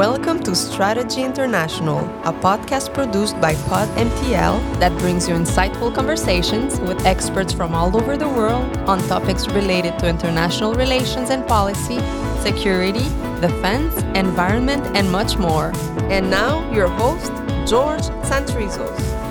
Welcome to Strategy International, a podcast produced by Pod MTL that brings you insightful conversations with experts from all over the world on topics related to international relations and policy, security, defense, environment, and much more. And now, your host, George Santrizos.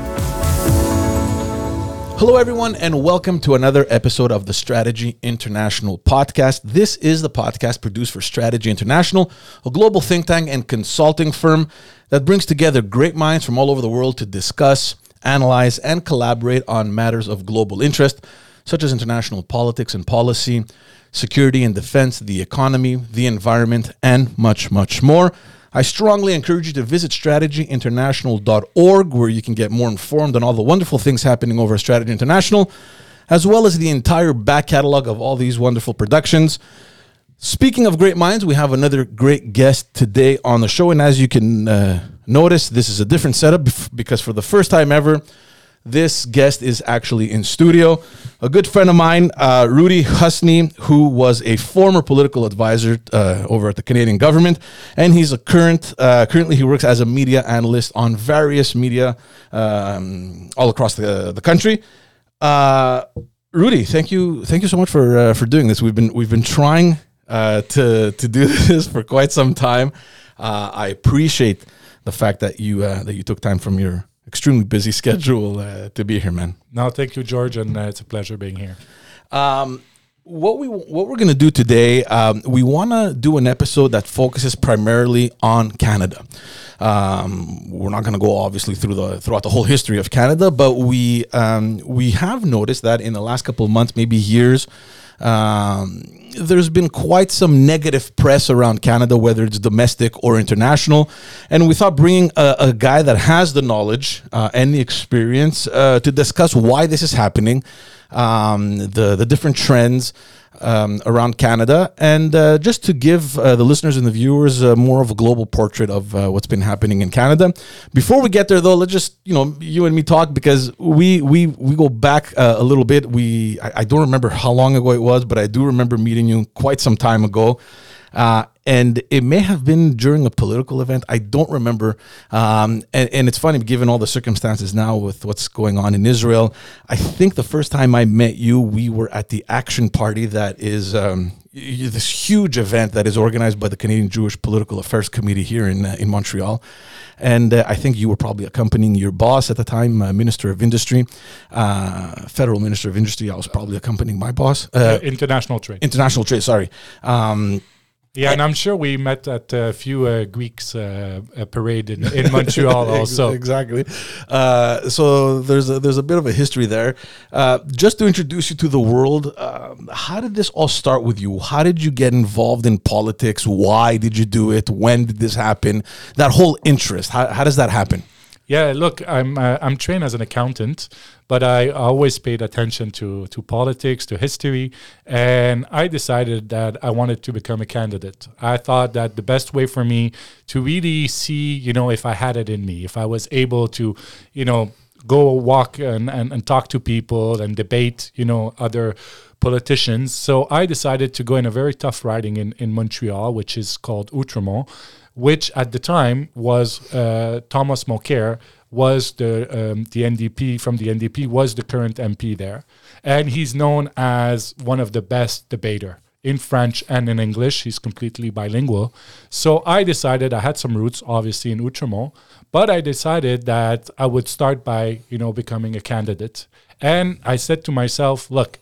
Hello, everyone, and welcome to another episode of the Strategy International podcast. This is the podcast produced for Strategy International, a global think tank and consulting firm that brings together great minds from all over the world to discuss, analyze, and collaborate on matters of global interest, such as international politics and policy, security and defense, the economy, the environment, and much, much more. I strongly encourage you to visit strategyinternational.org, where you can get more informed on all the wonderful things happening over at Strategy International, as well as the entire back catalog of all these wonderful productions. Speaking of great minds, we have another great guest today on the show. And as you can uh, notice, this is a different setup because for the first time ever, this guest is actually in studio. A good friend of mine, uh, Rudy Husny, who was a former political advisor uh, over at the Canadian government, and he's a current. Uh, currently, he works as a media analyst on various media um, all across the the country. Uh, Rudy, thank you, thank you so much for uh, for doing this. We've been we've been trying uh, to to do this for quite some time. I appreciate the fact that you that you took time from your extremely busy schedule uh, to be here, man. No, thank you, George, and uh, it's a pleasure being here. Um, what we what we're gonna do today, um, we want to do an episode that focuses primarily on Canada. Um, we're not gonna go obviously through the throughout the whole history of Canada, but we um, we have noticed that in the last couple of months, maybe years. Um, there's been quite some negative press around Canada, whether it's domestic or international. And we thought bringing a, a guy that has the knowledge uh, and the experience uh, to discuss why this is happening, um, the, the different trends, um, around Canada, and uh, just to give uh, the listeners and the viewers uh, more of a global portrait of uh, what's been happening in Canada. Before we get there, though, let's just you know you and me talk because we we we go back uh, a little bit. We I, I, don't remember how long ago it was, but I do remember meeting you quite some time ago. And it may have been during a political event. I don't remember. Um, and, and, it's funny, given all the circumstances now with what's going on in Israel. I think the first time I met you, we were at the Action Party, that is um, this huge event that is organized by the Canadian Jewish Political Affairs Committee here in uh, in Montreal. And uh, I think you were probably accompanying your boss at the time, uh, Minister of Industry, uh, Federal Minister of Industry. I was probably accompanying my boss. Uh, international trade. International trade. Sorry. Um, yeah, and I'm sure we met at a few uh, Greeks uh, parade in, in Montreal also. exactly. Uh, so there's a, there's a bit of a history there. Uh, just to introduce you to the world, um, how did this all start with you? How did you get involved in politics? Why did you do it? When did this happen? That whole interest. How, how does that happen? Yeah, look, I'm uh, I'm trained as an accountant, but I always paid attention to to politics, to history, and I decided that I wanted to become a candidate. I thought that the best way for me to really see, you know, if I had it in me, if I was able to, you know, go walk and, and, and talk to people and debate, you know, other politicians. So I decided to go in a very tough riding in, in Montreal, which is called Outremont which at the time was uh, Thomas Mulcair was the um, the NDP from the NDP was the current MP there, and he's known as one of the best debater in French and in English. He's completely bilingual. So I decided I had some roots, obviously in Outremont, but I decided that I would start by you know becoming a candidate, and I said to myself, look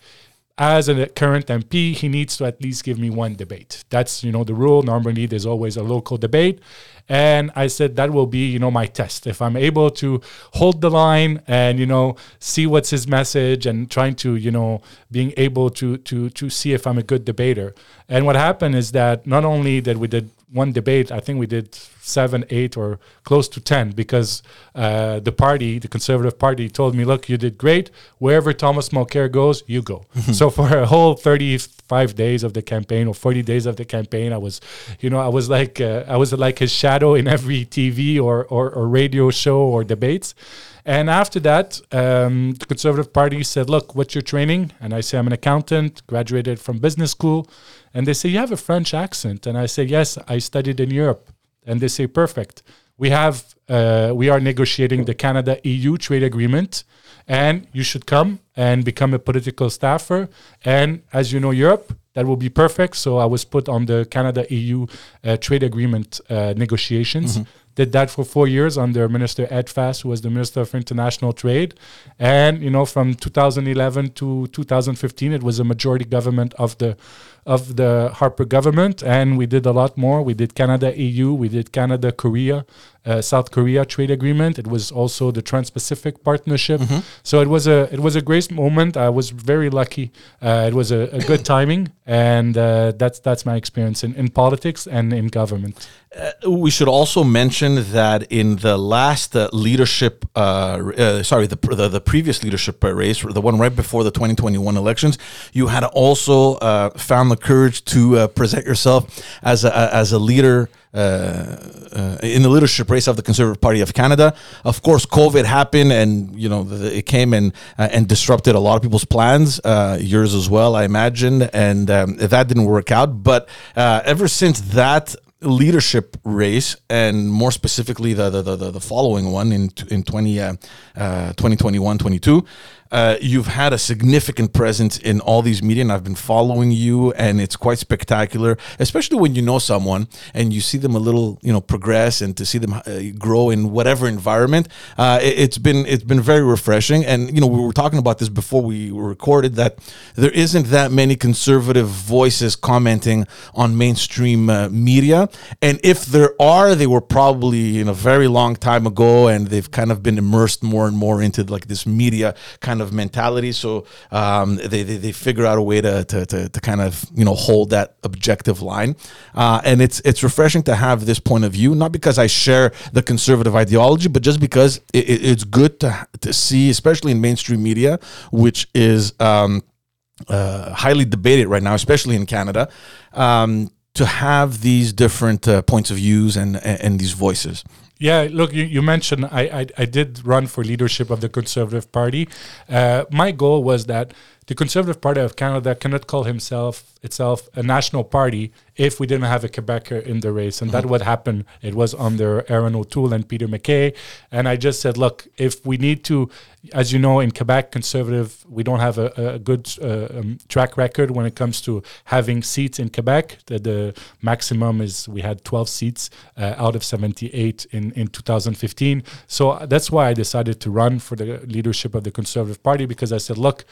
as a current MP, he needs to at least give me one debate. That's you know the rule. Normally, there's always a local debate, and I said that will be you know my test. If I'm able to hold the line and you know see what's his message and trying to you know being able to to to see if I'm a good debater. And what happened is that not only that we did one debate, I think we did seven, eight, or close to 10 because uh, the party, the Conservative Party, told me, look, you did great. Wherever Thomas Mulcair goes, you go. so for a whole 35 days of the campaign or 40 days of the campaign, I was, you know, I was like, uh, I was like his shadow in every TV or, or, or radio show or debates. And after that, um, the Conservative Party said, Look, what's your training? And I say, I'm an accountant, graduated from business school. And they say, You have a French accent. And I say, Yes, I studied in Europe. and they say, perfect. We have uh, we are negotiating the Canada EU trade agreement, and you should come and become a political staffer. And as you know, Europe that will be perfect. So I was put on the Canada EU uh, trade agreement uh, negotiations. Mm-hmm. Did that for four years under Minister Ed Fast, who was the Minister of International Trade. And, you know, from 2011 to 2015, it was a majority government of the of the Harper government, and we did a lot more. We did Canada EU, we did Canada Korea, uh, South Korea trade agreement. It was also the Trans-Pacific Partnership. Mm-hmm. So it was a it was a great moment. I was very lucky. Uh, it was a, a good timing, and uh, that's that's my experience in, in politics and in government. Uh, we should also mention that in the last uh, leadership, uh, sorry, the, the, the previous leadership race, the one right before the 2021 elections, you had also found the courage to present yourself as a, as a leader uh, uh, in the leadership race of the Conservative Party of Canada. Of course, COVID happened, and you know it came and uh, and disrupted a lot of people's plans, yours as well, I imagine, and um, that didn't work out. But ever since that leadership race and more specifically the the, the, the following one in in 20 uh, uh, 2021 22 uh, you've had a significant presence in all these media, and I've been following you, and it's quite spectacular, especially when you know someone and you see them a little, you know, progress and to see them uh, grow in whatever environment. Uh, it, has been it's been very refreshing, and you know, we were talking about this before we recorded that there isn't that many conservative voices commenting on mainstream uh, media, and if there are, they were probably in a very long time ago, and they've kind of been immersed more and more into like this media kind kind of mentality. So um, they, they, they figure out a way to, to, to, to, kind of you know hold that objective line, uh, and it's it's refreshing to have this point of view. Not because I share the conservative ideology, but just because it, it's good to to see, especially in mainstream media, which is. Um, uh, highly debated right now, especially in Canada, um, to have these different uh, points of views and, and, and these voices. Yeah, look, you, you mentioned I, I, I did run for leadership of the Conservative Party. Uh, my goal was that the Conservative Party of Canada cannot call himself itself a national party if we didn't have a Quebecer in the race, and mm-hmm. that would happen. It was under Erin O'Toole and Peter MacKay, and I just said, look, if we need to, as you know, in Quebec, Conservative, we don't have a, a good uh, um, track record when it comes to having seats in Quebec. The, the maximum is we had 12 seats uh, out of 78 in in 2015. So that's why I decided to run for the leadership of the Conservative Party because I said, look.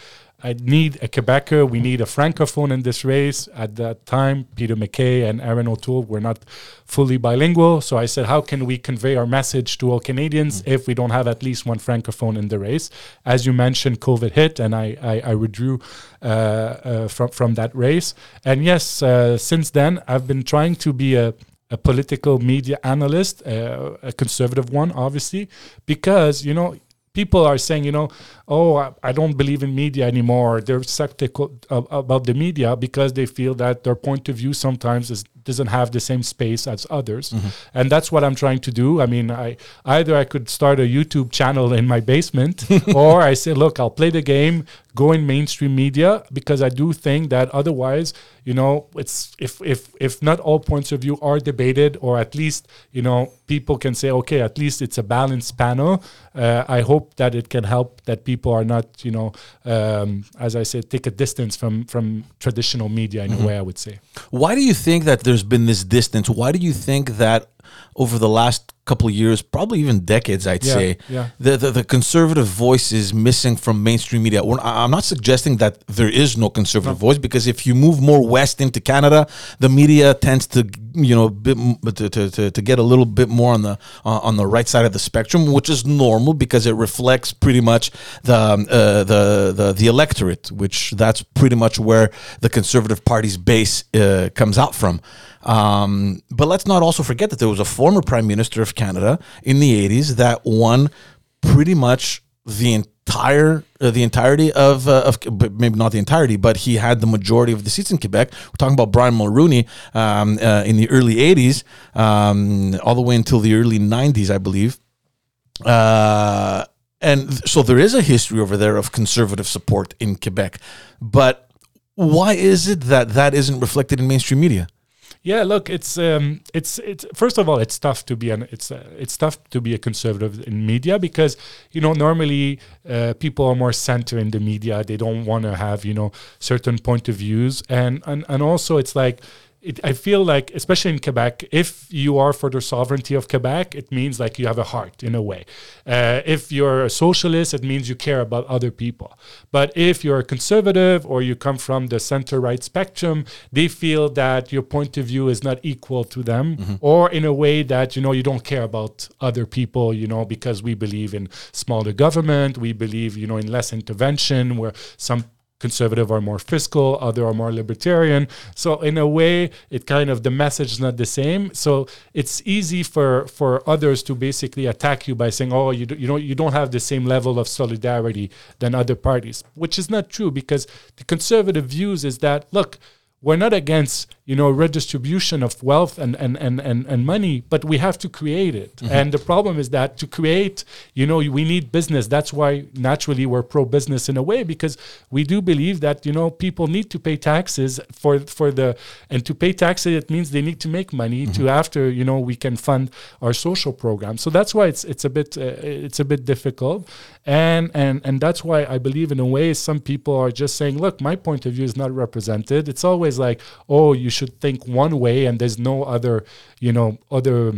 I need a Quebecer. We need a francophone in this race. At that time, Peter MacKay and Erin O'Toole were not fully bilingual. So I said, how can we convey our message to all Canadians mm-hmm. if we don't have at least one francophone in the race? As you mentioned, COVID hit, and I, I, I withdrew uh, uh, from from that race. And yes, uh, since then I've been trying to be a a political media analyst, uh, a conservative one, obviously, because you know people are saying, you know, oh, I, I don't believe in media anymore. They're skeptical uh, about the media because they feel that their point of view sometimes is doesn't have the same space as others mm-hmm. and that's what i'm trying to do i mean i either i could start a youtube channel in my basement or i say look i'll play the game go in mainstream media because i do think that otherwise you know it's if if if not all points of view are debated or at least you know people can say okay at least it's a balanced panel uh, i hope that it can help that people are not you know um, as i said take a distance from from traditional media in mm-hmm. a way i would say why do you think that there's been this distance. Why do you think that over the last couple of years, probably even decades, I'd yeah, say, yeah. The, the, the conservative voice is missing from mainstream media. I'm not suggesting that there is no conservative no. voice because if you move more west into Canada, the media tends to you know bit, to, to, to get a little bit more on the uh, on the right side of the spectrum, which is normal because it reflects pretty much the um, uh, the, the the electorate, which that's pretty much where the conservative party's base uh, comes out from. Um, but let's not also forget that there was a former prime minister of Canada in the 80s that won pretty much the entire uh, the entirety of, uh, of maybe not the entirety, but he had the majority of the seats in Quebec. We're talking about Brian Mulroney um, uh, in the early 80s, um, all the way until the early 90s, I believe. Uh, and so there is a history over there of conservative support in Quebec. But why is it that that isn't reflected in mainstream media? Yeah, look, it's um, it's it's first of all, it's tough to be an it's uh, it's tough to be a conservative in media because you know normally uh, people are more center in the media. They don't want to have you know certain point of views, and and and also it's like it, I feel like, especially in Quebec, if you are for the sovereignty of Quebec, it means like you have a heart in a way. Uh, if you're a socialist, it means you care about other people. But if you're a conservative or you come from the center right spectrum, they feel that your point of view is not equal to them, mm-hmm. or in a way that you know you don't care about other people. You know because we believe in smaller government, we believe you know in less intervention, where some conservative are more fiscal, other are more libertarian. So in a way, it kind of the message is not the same. So it's easy for for others to basically attack you by saying, "Oh, you do, you don't you don't have the same level of solidarity than other parties," which is not true because the conservative views is that look we're not against you know redistribution of wealth and and and and, and money but we have to create it mm-hmm. and the problem is that to create you know we need business that's why naturally we're pro business in a way because we do believe that you know people need to pay taxes for for the and to pay taxes it means they need to make money mm-hmm. to after you know we can fund our social programs so that's why it's it's a bit uh, it's a bit difficult and and and that's why I believe in a way some people are just saying look my point of view is not represented it's always like, oh, you should think one way and there's no other, you know, other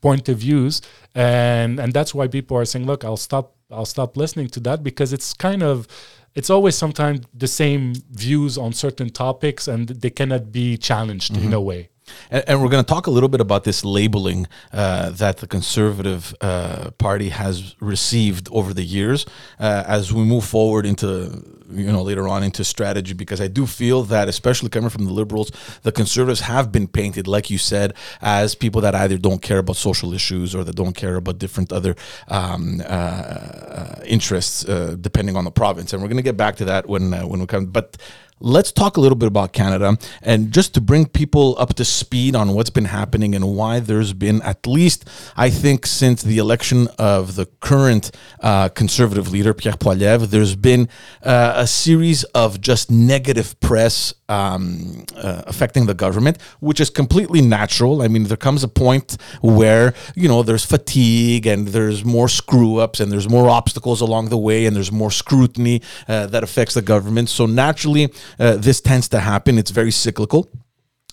point of views. And and that's why people are saying, look, I'll stop I'll stop listening to that because it's kind of it's always sometimes the same views on certain topics and they cannot be challenged mm-hmm. in a way. And, and, we're going to talk a little bit about this labeling uh, that the Conservative uh, Party has received over the years uh, as we move forward into, you know, later on into strategy, because I do feel that, especially coming from the Liberals, the Conservatives have been painted, like you said, as people that either don't care about social issues or that don't care about different other um, uh, uh, interests, uh, depending on the province. And we're going to get back to that when when we come. But let's talk a little bit about Canada and just to bring people up to speed on what's been happening and why there's been, at least, I think, since the election of the current uh, conservative leader, Pierre Poilievre, there's been uh, a series of just negative press um, uh, affecting the government, which is completely natural. I mean, there comes a point where, you know, there's fatigue and there's more screw ups and there's more obstacles along the way and there's more scrutiny uh, that affects the government. So naturally, uh, this tends to happen. It's very cyclical.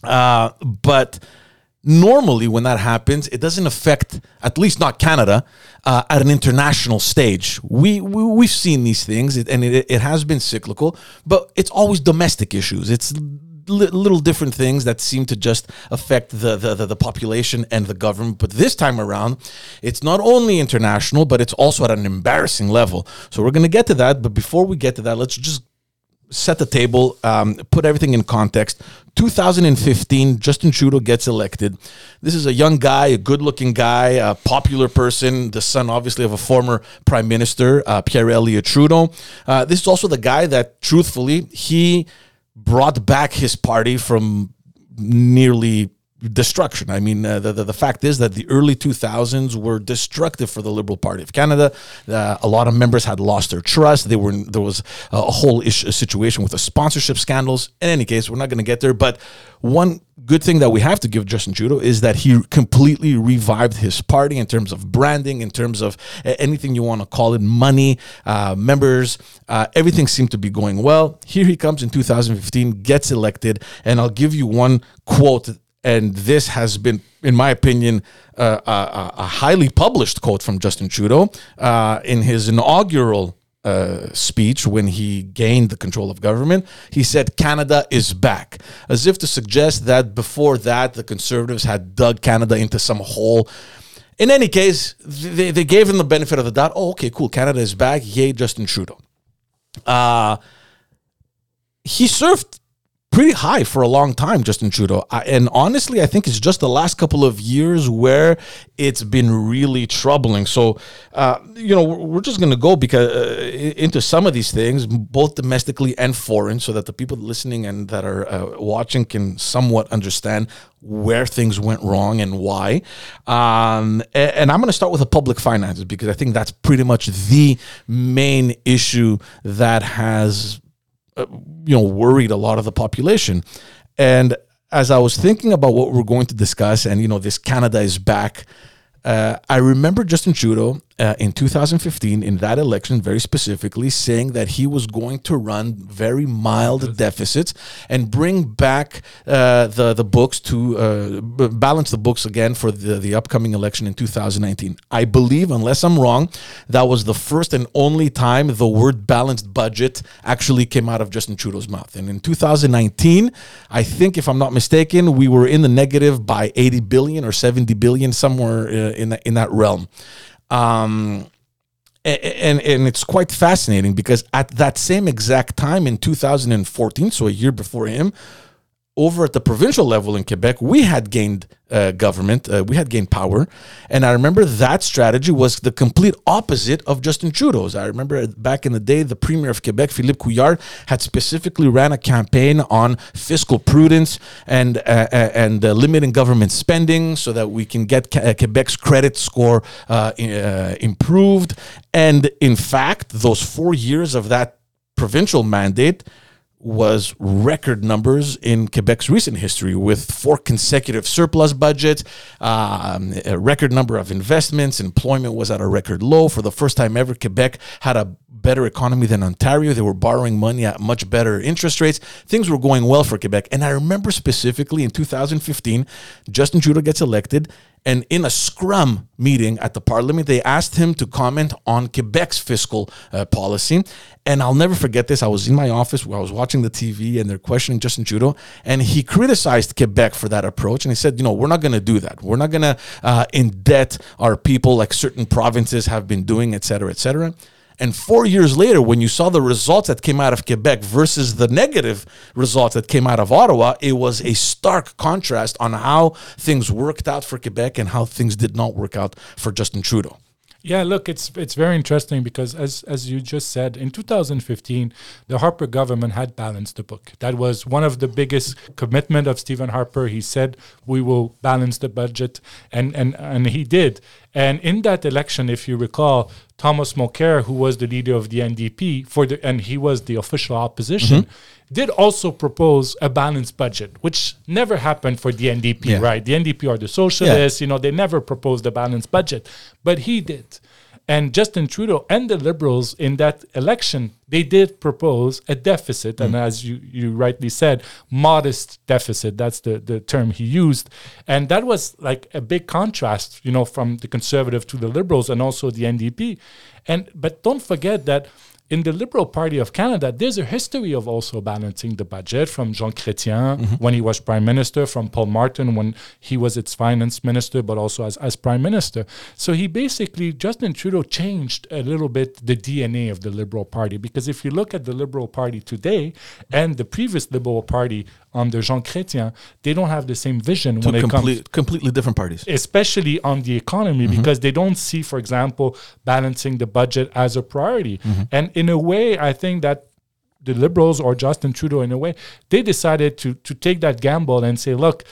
Uh, but normally when that happens it doesn't affect at least not canada uh, at an international stage we, we we've seen these things and it, it has been cyclical but it's always domestic issues it's li- little different things that seem to just affect the, the, the the population and the government but this time around it's not only international but it's also at an embarrassing level so we're going to get to that but before we get to that let's just set the table, um, put everything in context. 2015, Justin Trudeau gets elected. This is a young guy, a good looking guy, a popular person, the son, obviously, of a former prime minister, uh, Pierre Elliott Trudeau. Uh, this is also the guy that, truthfully, he brought back his party from nearly destruction. I mean, uh, the, the, the fact is that the early 2000s were destructive for the Liberal Party of Canada. Uh, a lot of members had lost their trust. They were there was a whole issue, a situation with the sponsorship scandals. In any case, we're not going to get there. But one good thing that we have to give Justin Trudeau is that he completely revived his party in terms of branding, in terms of anything you want to call it, money, uh, members. Uh, everything seemed to be going well. Here he comes in 2015, gets elected, and I'll give you one quote and this has been, in my opinion, uh, a, a, highly published quote from Justin Trudeau uh, in his inaugural uh, speech when he gained the control of government. He said, Canada is back, as if to suggest that before that, the Conservatives had dug Canada into some hole. In any case, they, they gave him the benefit of the doubt. Oh, okay, cool. Canada is back. Yay, Justin Trudeau. Uh, he served pretty high for a long time, Justin Trudeau. I, and honestly, I think it's just the last couple of years where it's been really troubling. So, uh, you know, we're just going to go because uh, into some of these things, both domestically and foreign, so that the people listening and that are uh, watching can somewhat understand where things went wrong and why. Um, and, and, I'm going to start with the public finances because I think that's pretty much the main issue that has uh, you know worried a lot of the population and as I was thinking about what we're going to discuss, and you know, this Canada is back. Uh, I remember Justin Trudeau uh, in 2015 in that election very specifically saying that he was going to run very mild deficits and bring back uh, the the books to uh, b- balance the books again for the, the upcoming election in 2019. I believe, unless I'm wrong, that was the first and only time the word balanced budget actually came out of Justin Trudeau's mouth. And in 2019, I think, if I'm not mistaken, we were in the negative by 80 billion or 70 billion, somewhere uh, in that, in that realm. Um, and and it's quite fascinating because at that same exact time in 2014, so a year before him, over at the provincial level in Quebec, we had gained uh, government, uh, we had gained power. And I remember that strategy was the complete opposite of Justin Trudeau's. I remember back in the day, the Premier of Quebec, Philippe Couillard, had specifically ran a campaign on fiscal prudence and, uh, uh and uh, limiting government spending so that we can get uh, Quebec's credit score improved. And in fact, those four years of that provincial mandate was record numbers in Quebec's recent history with four consecutive surplus budgets, um, a record number of investments, employment was at a record low. For the first time ever, Quebec had a better economy than Ontario. They were borrowing money at much better interest rates. Things were going well for Quebec. And I remember specifically in 2015, Justin Trudeau gets elected and in a scrum meeting at the parliament, they asked him to comment on Quebec's fiscal uh, policy. And I'll never forget this. I was in my office where I was watching the TV and they're questioning Justin Trudeau. And he criticized Quebec for that approach. And he said, you know, we're not going to do that. We're not going to uh, indebt our people like certain provinces have been doing, et cetera, et cetera. And four years later, when you saw the results that came out of Quebec versus the negative results that came out of Ottawa, it was a stark contrast on how things worked out for Quebec and how things did not work out for Justin Trudeau. Yeah, look, it's it's very interesting because as as you just said, in 2015, the Harper government had balanced the book. That was one of the biggest commitment of Stephen Harper. He said we will balance the budget, and and and he did. And in that election, if you recall, Thomas Mulcair, who was the leader of the NDP for the and he was the official opposition. Mm-hmm did also propose a balanced budget, which never happened for the NDP, yeah. right? The NDP are the socialists, yeah. you know, they never proposed a balanced budget, but he did. And Justin Trudeau and the Liberals in that election, they did propose a deficit. Mm. And as you, you rightly said, modest deficit. That's the, the term he used. And that was like a big contrast, you know, from the conservative to the Liberals and also the NDP. And but don't forget that in the Liberal Party of Canada, there's a history of also balancing the budget from Jean Chrétien mm-hmm. when he was prime minister, from Paul Martin when he was its finance minister, but also as, as prime minister. So he basically, Justin Trudeau changed a little bit the DNA of the Liberal Party. Because if you look at the Liberal Party today and the previous Liberal Party under Jean Chrétien, they don't have the same vision Two when it complete, comes completely different parties, especially on the economy, mm-hmm. because they don't see, for example, balancing the budget as a priority. Mm-hmm. And in a way, I think that the liberals or Justin Trudeau, in a way, they decided to to take that gamble and say, look,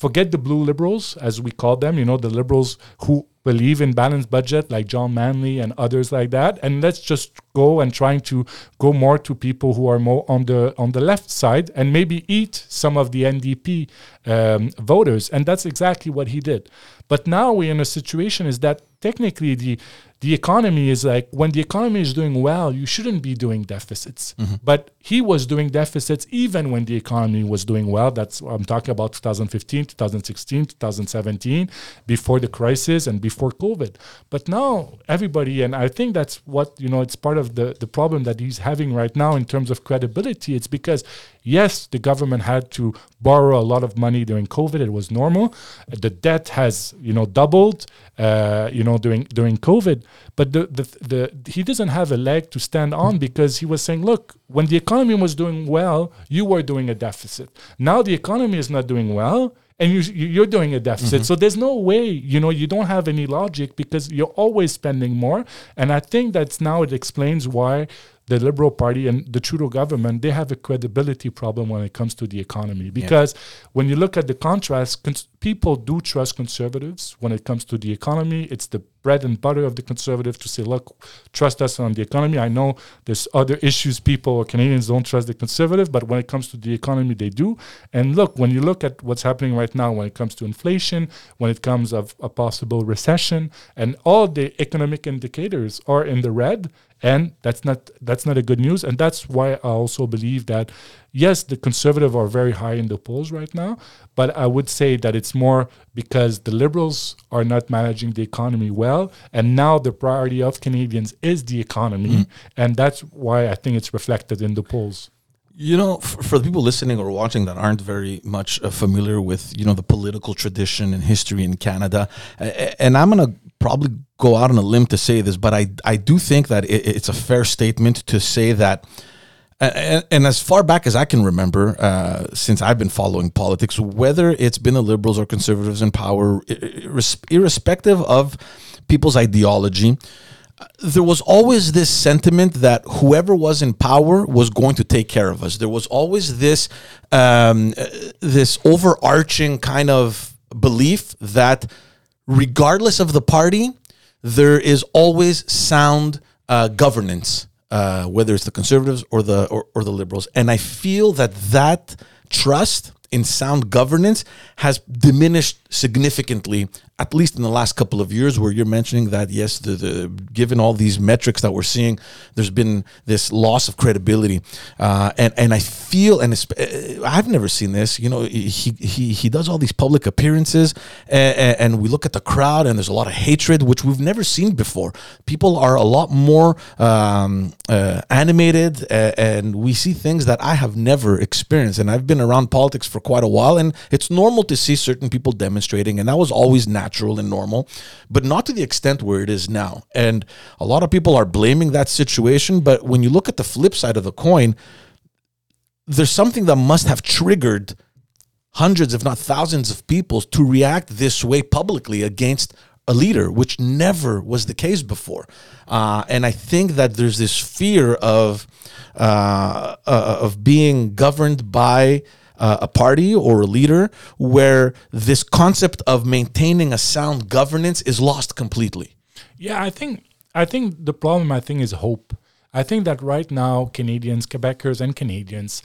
forget the blue liberals, as we call them, you know, the liberals who believe in balanced budget, like John Manley and others like that, and let's just go and trying to go more to people who are more on the on the left side and maybe eat some of the NDP um, voters, and that's exactly what he did. But now we're in a situation is that technically the the economy is like when the economy is doing well, you shouldn't be doing deficits. Mm-hmm. But he was doing deficits even when the economy was doing well. That's what I'm talking about 2015, 2016, 2017, before the crisis and before COVID. But now everybody, and I think that's what you know, it's part of the the problem that he's having right now in terms of credibility. It's because yes, the government had to borrow a lot of money during COVID. It was normal. The debt has you know doubled. Uh, you know during during COVID. But the, the the he doesn't have a leg to stand on because he was saying, look, when the economy was doing well, you were doing a deficit. Now the economy is not doing well, and you you're doing a deficit. Mm-hmm. So there's no way, you know, you don't have any logic because you're always spending more. And I think that's now it explains why the Liberal Party and the Trudeau government, they have a credibility problem when it comes to the economy. Because yeah. when you look at the contrast, cons- people do trust conservatives when it comes to the economy. It's the bread and butter of the conservative to say, look, trust us on the economy. I know there's other issues people or Canadians don't trust the conservative, but when it comes to the economy, they do. And look, when you look at what's happening right now, when it comes to inflation, when it comes of a possible recession, and all the economic indicators are in the red, and that's not that's not a good news. And that's why i also believe that yes the conservative are very high in the polls right now but i would say that it's more because the liberals are not managing the economy well and now the priority of canadians is the economy. Mm. and that's why i think it's reflected in the polls you know, for, for, the people listening or watching that aren't very much uh, familiar with, you know, the political tradition and history in Canada, and I'm going to probably go out on a limb to say this, but I, I do think that it, it's a fair statement to say that, and, and as far back as I can remember, uh, since I've been following politics, whether it's been the liberals or conservatives in power, irrespective of people's ideology, there was always this sentiment that whoever was in power was going to take care of us. There was always this um, this overarching kind of belief that regardless of the party, there is always sound uh, governance, uh, whether it's the conservatives or the or, or the liberals. And I feel that that trust in sound governance has diminished significantly at least in the last couple of years, where you're mentioning that yes, the, the given all these metrics that we're seeing, there's been this loss of credibility, uh, and and I feel and uh, I've never seen this. You know, he he he does all these public appearances, and, and we look at the crowd, and there's a lot of hatred, which we've never seen before. People are a lot more um, uh, animated, and we see things that I have never experienced. And I've been around politics for quite a while, and it's normal to see certain people demonstrating, and that was always natural and normal, but not to the extent where it is now. And a lot of people are blaming that situation. But when you look at the flip side of the coin, there's something that must have triggered hundreds, if not thousands, of people to react this way publicly against a leader, which never was the case before. Uh, and I think that there's this fear of uh, uh, of being governed by uh, a party or a leader where this concept of maintaining a sound governance is lost completely. Yeah, I think I think the problem I think is hope. I think that right now Canadians, Quebecers and Canadians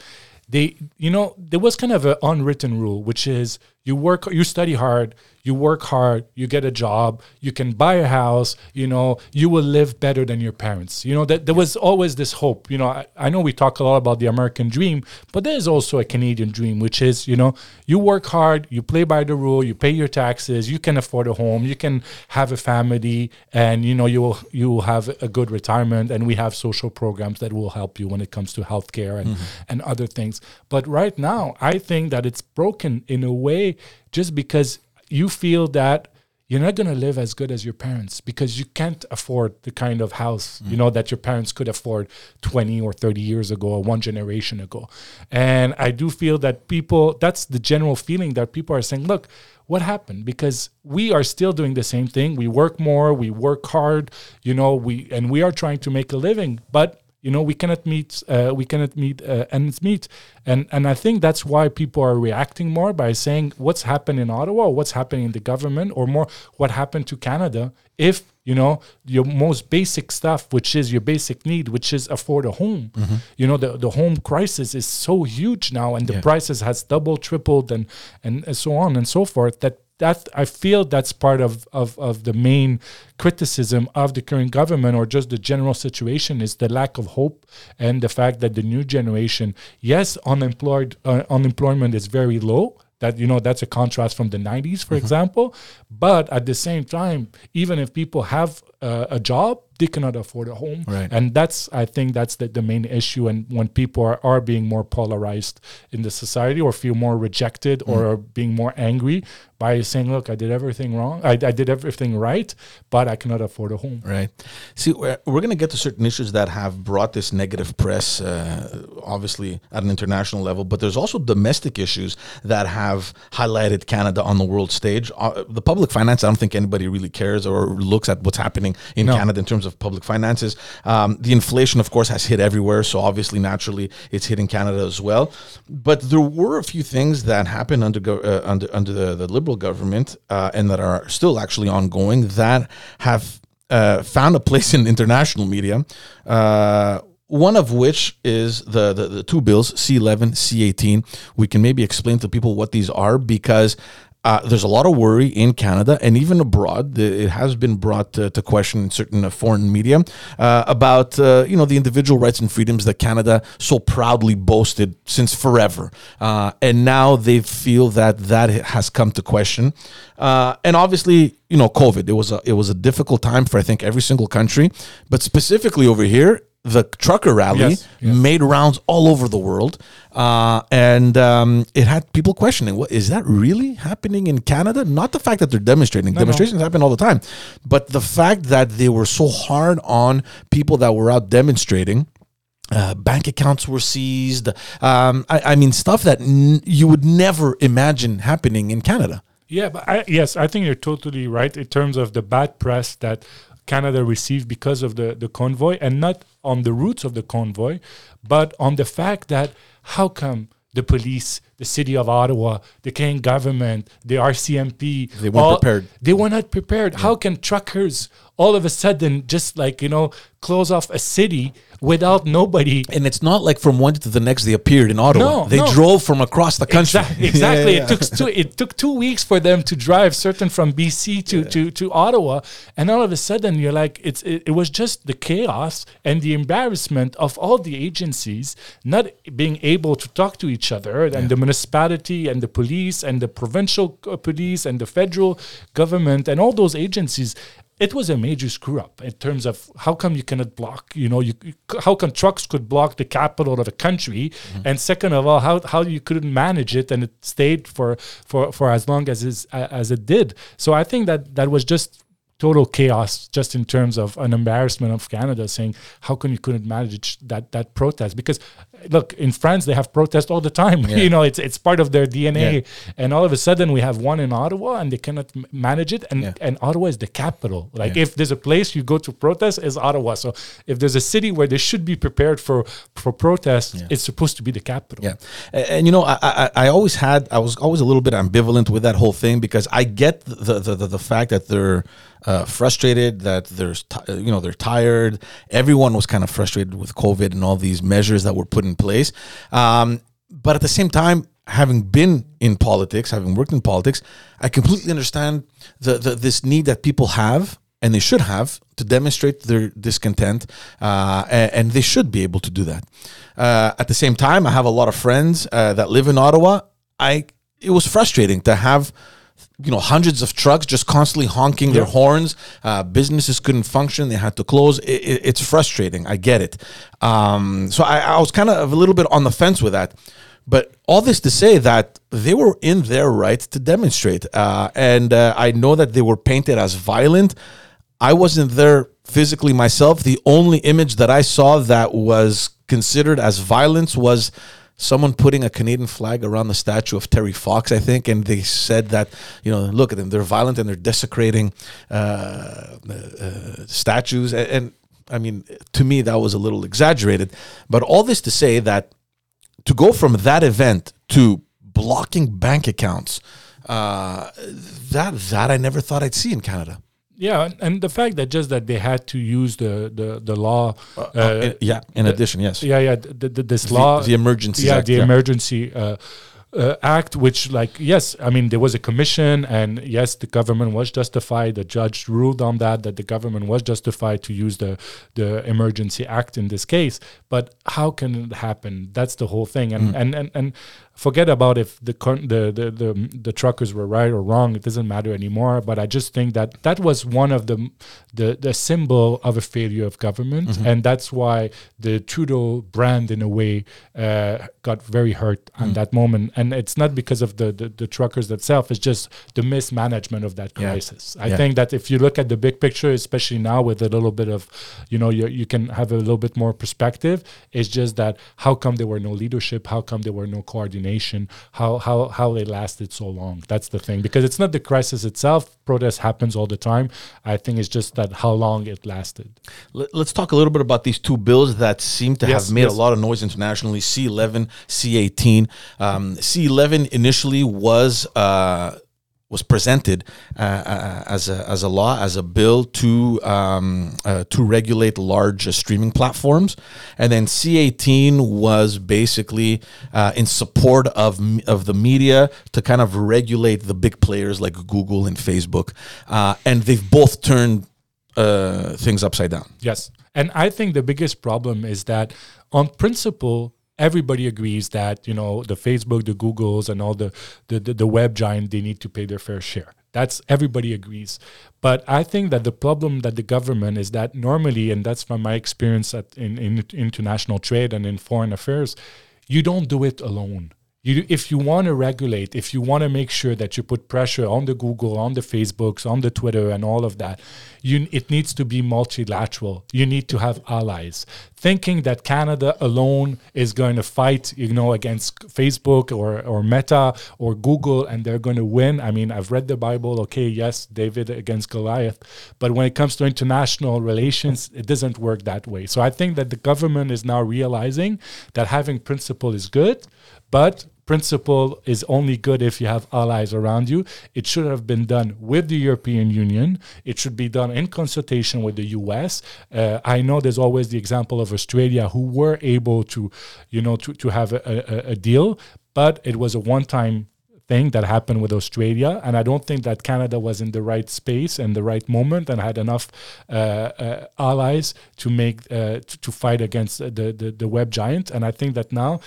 they you know there was kind of an unwritten rule which is you work you study hard you work hard you get a job you can buy a house you know you will live better than your parents. You know that there was always this hope. You know I, I know we talk a lot about the american dream but there's also a canadian dream which is you know you work hard you play by the rule you pay your taxes you can afford a home you can have a family and you know you will you will have a good retirement and we have social programs that will help you when it comes to healthcare and mm-hmm. and other things. But right now i think that it's broken in a way just because you feel that you're not going to live as good as your parents because you can't afford the kind of house mm. you know that your parents could afford 20 or 30 years ago or one generation ago. And i do feel that people that's the general feeling that people are saying look what happened? Because we are still doing the same thing. We work more we work hard you know we and we are trying to make a living but you know, we cannot meet uh, we cannot meet uh, ends meet, and and I think that's why people are reacting more by saying what's happened in Ottawa, what's happening in the government, or more what happened to Canada. If you know your most basic stuff, which is your basic need, which is afford a home. Mm-hmm. You know, the the home crisis is so huge now, and the yeah. prices has double tripled, and and so on and so forth. That that I feel that's part of, of, of the main criticism of the current government or just the general situation is the lack of hope and the fact that the new generation, yes, unemployed uh, unemployment is very low. That you know that's a contrast from the 90s, for mm-hmm. example. But at the same time, even if people have uh, a job, they cannot afford a home, right. and that's I think that's the, the main issue. And when people are, are being more polarized in the society or feel more rejected mm. or are being more angry, by saying, "Look, I did everything wrong. I, I, did everything right, but I cannot afford a home." Right. See, we're, we're going to get to certain issues that have brought this negative press, uh, obviously at an international level, but there's also domestic issues that have highlighted Canada on the world stage. Uh, the public finance, I don't think anybody really cares or looks at what's happening in no. Canada in terms terms of public finances. Um, the inflation, of course, has hit everywhere, so obviously, naturally, it's hitting Canada as well. But there were a few things that happened under uh, under under the, the Liberal government uh, and that are still actually ongoing that have uh, found a place in international media. Uh, one of which is the, the, the two bills, C11, C18. We can maybe explain to people what these are because uh, there's a lot of worry in Canada and even abroad. It has been brought to, to question in certain uh, foreign media uh, about uh, you know the individual rights and freedoms that Canada so proudly boasted since forever, uh, and now they feel that that has come to question. Uh, and obviously, you know, COVID. It was a it was a difficult time for I think every single country, but specifically over here, the trucker rally Yes, yes. made rounds all over the world, uh, and um, it had people questioning, "What is that really happening in Canada?" Not the fact that they're demonstrating; no. demonstrations happen all the time, but the fact that they were so hard on people that were out demonstrating. Uh, bank accounts were seized. Um, I, I mean, stuff that n- you would never imagine happening in Canada. Yeah, but I, yes, I think you're totally right in terms of the bad press that Canada received because of the, the convoy, and not on the roots of the convoy, but on the fact that how come the police, the city of Ottawa, the Canadian government, the RCMP, They weren't prepared. They were not prepared. How can truckers all of a sudden just like you know close off a city without nobody And it's not like from one to the next they appeared in Ottawa. No, they no. drove from across the country. Exac- Exactly. Yeah, yeah, It took two. It took two weeks for them to drive, certain from BC to, to, to Ottawa, and all of a sudden you're like, it's it, it was just the chaos and the embarrassment of all the agencies not being able to talk to each other, and the municipality and the police and the provincial uh, police and the federal government and all those agencies. It was a major screw up in terms of how come you cannot block, you know, you, how come trucks could block the capital of a country, mm-hmm. and second of all, how, how you couldn't manage it and it stayed for for, for as long as is, as it did. So I think that that was just total chaos, just in terms of an embarrassment of Canada, saying how come you couldn't manage that that protest? Because look, in France they have protests all the time. you know, it's it's part of their DNA, Yeah. and all of a sudden we have one in Ottawa and they cannot m- manage it and Yeah. and Ottawa is the capital like Yeah. if there's a place you go to protest is Ottawa so if there's a city where they should be prepared for for protest it's supposed to be the capital Yeah, and, and you know, I, I I always had I was always a little bit ambivalent with that whole thing because I get the the the, the fact that they're uh, frustrated that there's ti- you know they're tired. Everyone was kind of frustrated with COVID and all these measures that were put in place. Um, but at the same time, having been in politics, having worked in politics, I completely understand the, the this need that people have and they should have to demonstrate their discontent, uh, and, and they should be able to do that. Uh, at the same time, I have a lot of friends uh, that live in Ottawa. I it was frustrating to have you know hundreds of trucks just constantly honking their horns. Uh, businesses couldn't function; they had to close. It, it, it's frustrating. I get it. Um, so I, I was kind of a little bit on the fence with that. But all this to say that they were in their right to demonstrate, uh, and uh, I know that they were painted as violent. I wasn't there physically myself. The only image that I saw that was considered as violence was someone putting a Canadian flag around the statue of Terry Fox, I think, and they said that you know, look at them, they're violent and they're desecrating uh, uh, statues, and, and I mean, to me, that was a little exaggerated. But all this to say that to go from that event to blocking bank accounts, uh, that that I never thought I'd see in Canada. Yeah and, the fact that just that they had to use the the, the law uh, Uh, yeah. In addition, yes. yeah yeah the, the, this The- law the Emergencies yeah Act, the yeah. emergency uh, uh, act which like yes i mean there was a commission and yes the government was justified the judge ruled on that that the government was justified to use the the emergency act in this case but how can it happen that's the whole thing and Mm. and, and and forget about if the, the the the the truckers were right or wrong it doesn't matter anymore but i just think that that was one of the the the symbol of a failure of government Mm-hmm. and that's why the trudeau brand in a way uh, got very hurt Mm. on that moment and it's not because of the, the the truckers themselves it's just the mismanagement of that Yeah. crisis i Yeah. think that if you look at the big picture especially now with a little bit of you know you, you can have a little bit more perspective it's just that how come there were no leadership how come there were no coordination determination, how how how they lasted so long. That's the thing because it's not the crisis itself. Protest happens all the time. I think it's just that how long it lasted. Let- Let's talk a little bit about these two bills that seem to Yes, have made yes. a lot of noise internationally C11, C18. Um, C11 initially was. Uh, was presented uh, uh, as a as a law as a bill to um, uh, to regulate large uh, streaming platforms, and then C18 was basically uh, in support of of the media to kind of regulate the big players like Google and Facebook, uh, and they've both turned uh, things upside down. Yes. And I think the biggest problem is that on principle, everybody agrees that, you know, the Facebook, the Googles and all the, the, the, the web giant, they need to pay their fair share. That's everybody agrees. But I think that the problem that the government is that normally, and that's from my experience at, in, in international trade and in foreign affairs, you don't do it alone. You, if you want to regulate, if you want to make sure that you put pressure on the Google, on the Facebooks, on the Twitter, and all of that, you, it needs to be multilateral. You need to have allies. Thinking that Canada alone is going to fight, you know, against Facebook or, or Meta or Google and they're going to win. I mean, I've read the Bible. Okay, yes, David against Goliath, but when it comes to international relations, it doesn't work that way. So I think that the government is now realizing that having principle is good, but principle is only good if you have allies around you. It should have been done with the European Union. It should be done in consultation with the US. Uh, I know there's always the example of Australia who were able to, you know, to, to have a, a, a deal, but it was a one-time thing that happened with Australia, and I don't think that Canada was in the right space and the right moment and had enough uh, uh, allies to make uh, to, to fight against the, the the web giant. And I think that now,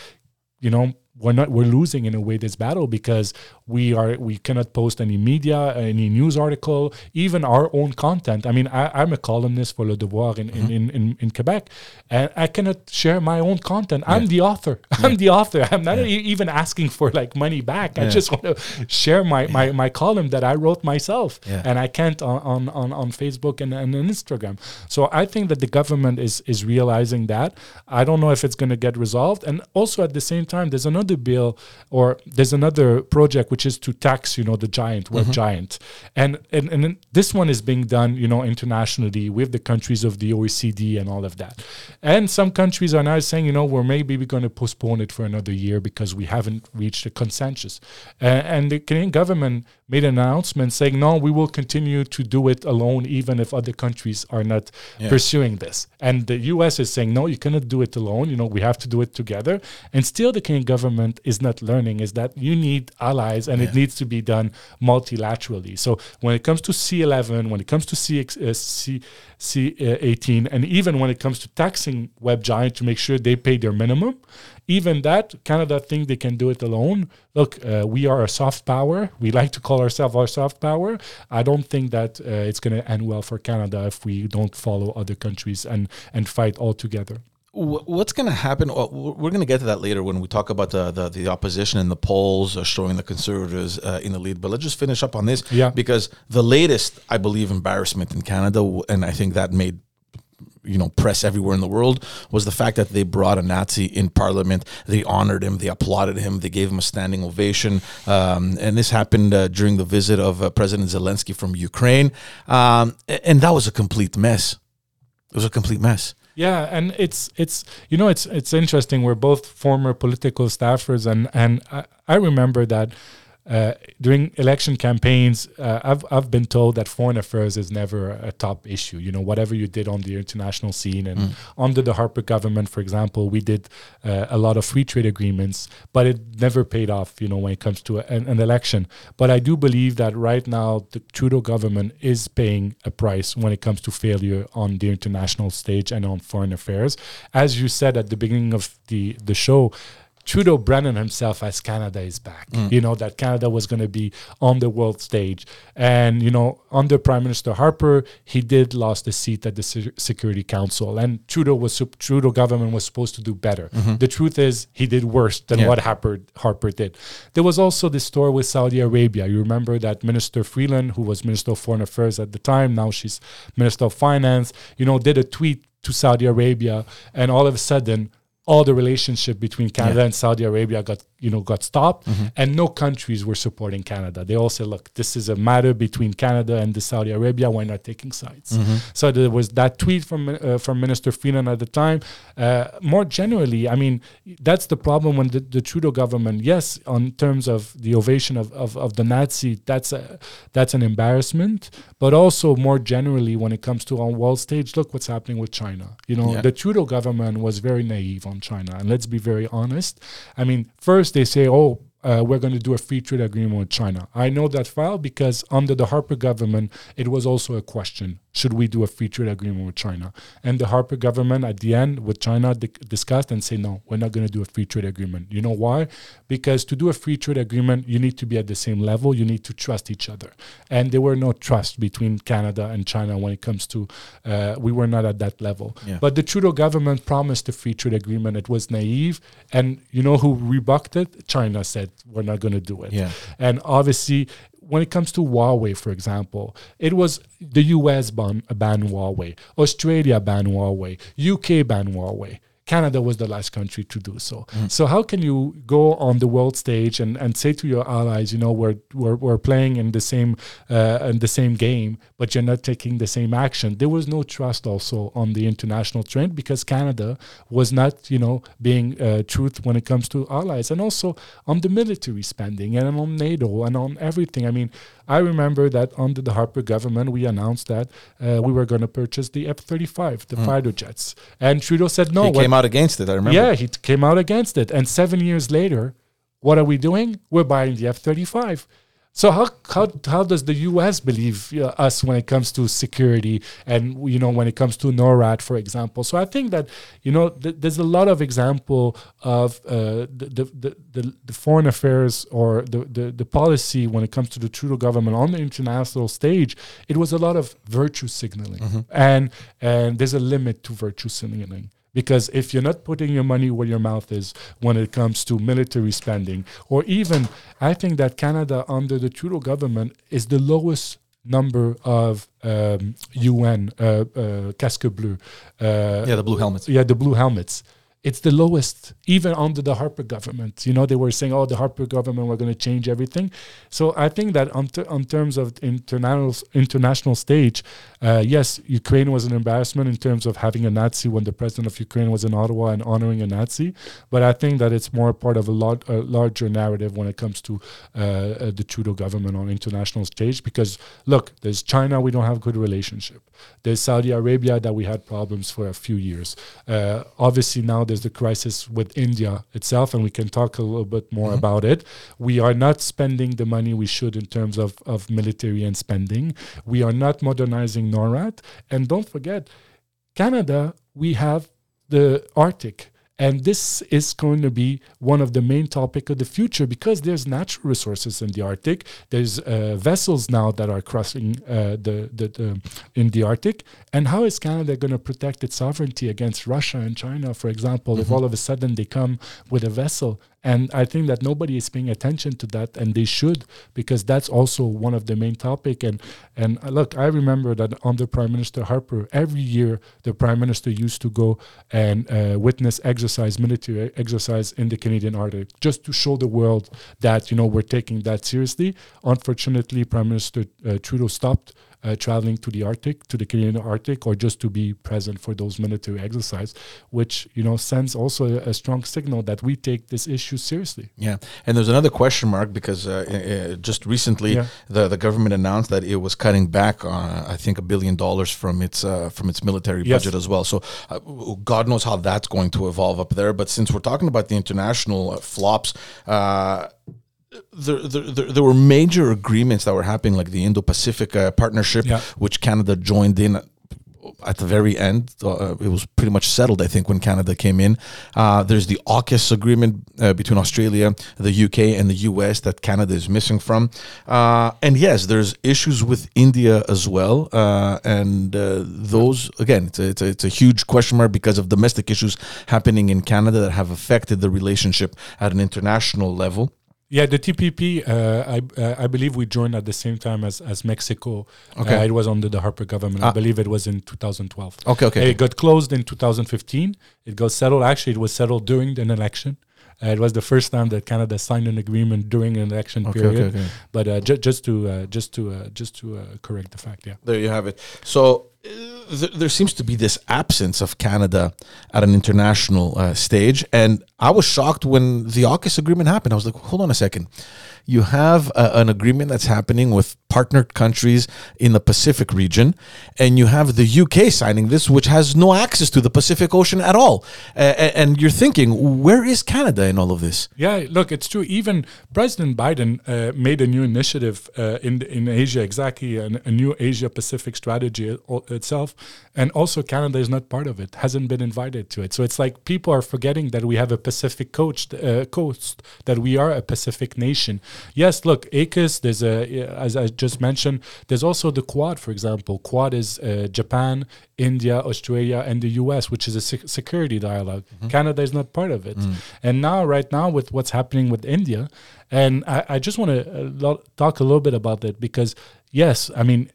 you know, we're not we're losing in a way this battle because we are we cannot post any media any news article even our own content. I mean I, i'm a columnist for le devoir in, in, mm-hmm. in, in, in quebec and i cannot share my own content. I'm the author. I'm the author. I'm not e- even asking for like money back. I just want to share my, my my column that i wrote myself Yeah. and i can't on on, on, on facebook and, and on instagram. So i think that the government is is realizing that. I don't know if it's going to get resolved. And also at the same time there's another bill or there's another project which is to tax you know the giant web mm-hmm. giant. And, and and this one is being done you know internationally with the countries of the oecd and all of that. And some countries are now saying you know we're maybe we're going to postpone it for another year because we haven't reached a consensus. And, and the canadian government made an announcement saying no we will continue to do it alone even if other countries are not Yeah. pursuing this. And the us is saying no you cannot do it alone. You know we have to do it together. And still the canadian government is not learning is that you need allies and it needs to be done multilaterally. So when it comes to c11 when it comes to C, uh, C, C18 and even when it comes to taxing web giant to make sure they pay their minimum even that canada think they can do it alone. Look uh, we are a soft power. We like to call ourselves our soft power. I don't think that uh, it's going to end well for canada if we don't follow other countries and and fight all together What's going to happen? We're going to get to that later when we talk about the the, the opposition and the polls showing the conservatives uh, in the lead. But let's just finish up on this, Yeah. because the latest, I believe, embarrassment in Canada, and I think that made you know press everywhere in the world was the fact that they brought a Nazi in Parliament. They honored him, they applauded him, they gave him a standing ovation, um, and this happened uh, during the visit of uh, President Zelensky from Ukraine, um, and that was a complete mess. It was a complete mess. Yeah, and it's it's you know it's it's interesting. We're both former political staffers, and and I, I remember that uh, during election campaigns, uh, I've I've been told that foreign affairs is never a top issue. You know, whatever you did on the international scene, and under the Harper government, for example, we did uh, a lot of free trade agreements, but it never paid off. You know, when it comes to an, an election. But I do believe that right now the Trudeau government is paying a price when it comes to failure on the international stage and on foreign affairs. As you said at the beginning of the the show. Trudeau branded himself as Canada is back. Mm. You know, that Canada was going to be on the world stage. And, you know, under Prime Minister Harper, he did lost a seat at the Se- Security Council. And Trudeau was sup- Trudeau government was supposed to do better. Mm-hmm. The truth is he did worse than Yeah. what Harper Harper did. There was also the story with Saudi Arabia. You remember that Minister Freeland, who was Minister of Foreign Affairs at the time, now she's Minister of Finance, you know, did a tweet to Saudi Arabia and all of a sudden all the relationship between Canada and Saudi Arabia got you know got stopped, and no countries were supporting Canada. They all said, "Look, this is a matter between Canada and the Saudi Arabia. We're not taking sides." So there was that tweet from uh, from Minister Freeland at the time. Uh, more generally, I mean, that's the problem when the, the Trudeau government, yes, on terms of the ovation of, of, of the Nazi, that's a that's an embarrassment. But also more generally, when it comes to on world stage, look what's happening with China. You know, Yeah. the Trudeau government was very naive on China, and let's be very honest. I mean, first they say, "Oh, uh, we're going to do a free trade agreement with China." I know that file because under the Harper government, it was also a question: Should we do a free trade agreement with China? And the Harper government, at the end, with China, di- discussed and say, "No, we're not going to do a free trade agreement." You know why? Because to do a free trade agreement, you need to be at the same level. You need to trust each other, and there were no trust between Canada and China when it comes to. Uh, we were not at that level. Yeah. But the Trudeau government promised a free trade agreement. It was naive. And you know who rebucked it? China said, we're not going to do it. Yeah. And obviously, when it comes to Huawei, for example, it was the US ban, banned Huawei, Australia banned Huawei, UK banned Huawei. Canada was the last country to do so. So how can you go on the world stage and, and say to your allies, you know, we're, we're, we're playing in the same uh, in the same game, but you're not taking the same action? There was no trust also on the international trend because Canada was not, you know, being uh, truth when it comes to allies, and also on the military spending and on NATO and on everything. I mean, I remember that under the Harper government, we announced that uh, we were going to purchase the F-35, the fighter jets, and Trudeau said no. he came out against it. I remember. yeah, he came out against it. And seven years later, what are we doing? We're buying the F 35. So how, how how does the U.S. believe uh, us when it comes to security and you know when it comes to NORAD, for example? So I think that you know th- there's a lot of example of uh, the, the, the, the foreign affairs or the, the the policy when it comes to the Trudeau government on the international stage. It was a lot of virtue signaling, and and there's a limit to virtue signaling. Because if you're not putting your money where your mouth is when it comes to military spending, or even, I think that Canada under the Trudeau government is the lowest number of um, UN uh, uh, casque bleu. Uh, Yeah, the blue helmets. yeah, the blue helmets. It's the lowest, even under the Harper government. You know, they were saying, "Oh, the Harper government, we're going to change everything." So I think that on, ter- on terms of international international stage, uh, yes, Ukraine was an embarrassment in terms of having a Nazi when the president of Ukraine was in Ottawa and honoring a Nazi. But I think that it's more part of a, lot, a larger narrative when it comes to uh, uh, the Trudeau government on international stage. Because look, there's China, we don't have good relationship. There's Saudi Arabia that we had problems for a few years. Uh, obviously now there's the crisis with India itself, and we can talk a little bit more mm-hmm. about it. We are not spending the money we should in terms of, of military and spending. We are not modernizing NORAD. And don't forget, Canada, we have the Arctic. And this is going to be one of the main topic of the future because there's natural resources in the Arctic. There's uh, vessels now that are crossing uh, the, the, the in the Arctic. And how is Canada going to protect its sovereignty against Russia and China, for example, if all of a sudden they come with a vessel? And I think that nobody is paying attention to that, and they should, because that's also one of the main topic. And and uh, look, I remember that under Prime Minister Harper, every year the Prime Minister used to go and uh, witness exercise, military exercise in the Canadian Arctic, just to show the world that you know we're taking that seriously. Unfortunately, Prime Minister uh, Trudeau stopped uh, traveling to the Arctic, to the Canadian Arctic, or just to be present for those military exercise, which you know sends also a, a strong signal that we take this issue seriously. Yeah, and there's another question mark because uh, uh, just recently Yeah. the the government announced that it was cutting back on I think a billion dollars from its uh, from its military Yes. budget as well. So uh, God knows how that's going to evolve up there. But since we're talking about the international uh, flops. There, there, there, were major agreements that were happening, like the Indo-Pacific uh, Partnership, Yeah. which Canada joined in at the very end. Uh, it was pretty much settled, I think, when Canada came in. Uh, there's the AUKUS agreement uh, between Australia, the UK, and the US that Canada is missing from. Uh, and yes, there's issues with India as well. Uh, and uh, those, again, it's a, it's, a, it's a huge question mark because of domestic issues happening in Canada that have affected the relationship at an international level. Yeah, the TPP, uh, I uh, I believe we joined at the same time as, as Mexico. Okay. Uh, it was under the Harper government. Ah. I believe it was in 2012. Okay, okay. It got closed in 2015. It got settled. Actually, it was settled during an election. Uh, it was the first time that Canada signed an agreement during an election Okay, period. okay, okay. But uh, ju- just to uh, just to uh, just to uh, correct the fact, yeah. There you have it. So uh, th- there seems to be this absence of Canada at an international uh, stage, and I was shocked when the AUKUS agreement happened. I was like, hold on a second. You have uh, an agreement that's happening with partnered countries in the Pacific region, and you have the UK signing this, which has no access to the Pacific Ocean at all. Uh, a- and you're thinking, where is Canada in all of this? Yeah, look, it's true. Even President Biden uh, made a new initiative uh, in in Asia, exactly a new Asia Pacific strategy o- itself, and also Canada is not part of it, hasn't been invited to it. So it's like people are forgetting that we have a Pacific coast, uh, coast, that we are a Pacific nation. Yes, look, AUKUS. There's a as I just mentioned. There's also the Quad, for example. Quad is uh, Japan, India, Australia, and the U.S., which is a sec- security dialog Canada is not part of it. And now, right now, with what's happening with India, and I, I just want to uh, talk a little bit about that because, yes, I mean,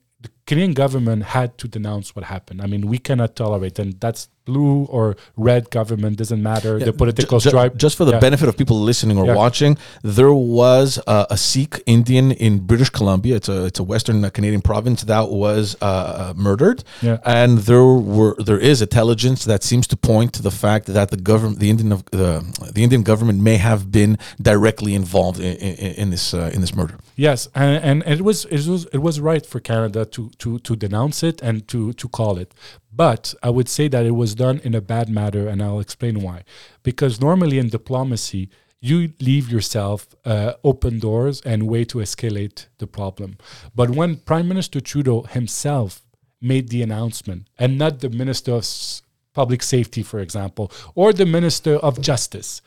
Canadian government had to denounce what happened. I mean, we cannot tolerate, and that's blue or red government doesn't matter. the political Ju- stripe. Just for the Yeah. benefit of people listening or Yeah. watching, there was uh, a Sikh Indian in British Columbia. It's a it's a Western Canadian province that was uh, uh, murdered, Yeah. and there were there is intelligence that seems to point to the fact that the government, the Indian of the the Indian government, may have been directly involved in, in, in this uh, in this murder. Yes, and, and it was it was it was right for Canada to to to denounce it and to to call it. But I would say that it was done in a bad manner, and I'll explain why. Because normally in diplomacy, you leave yourself uh, open doors and way to escalate the problem. But when Prime Minister Trudeau himself made the announcement, and not the Minister of Public Safety, for example, or the Minister of Justice,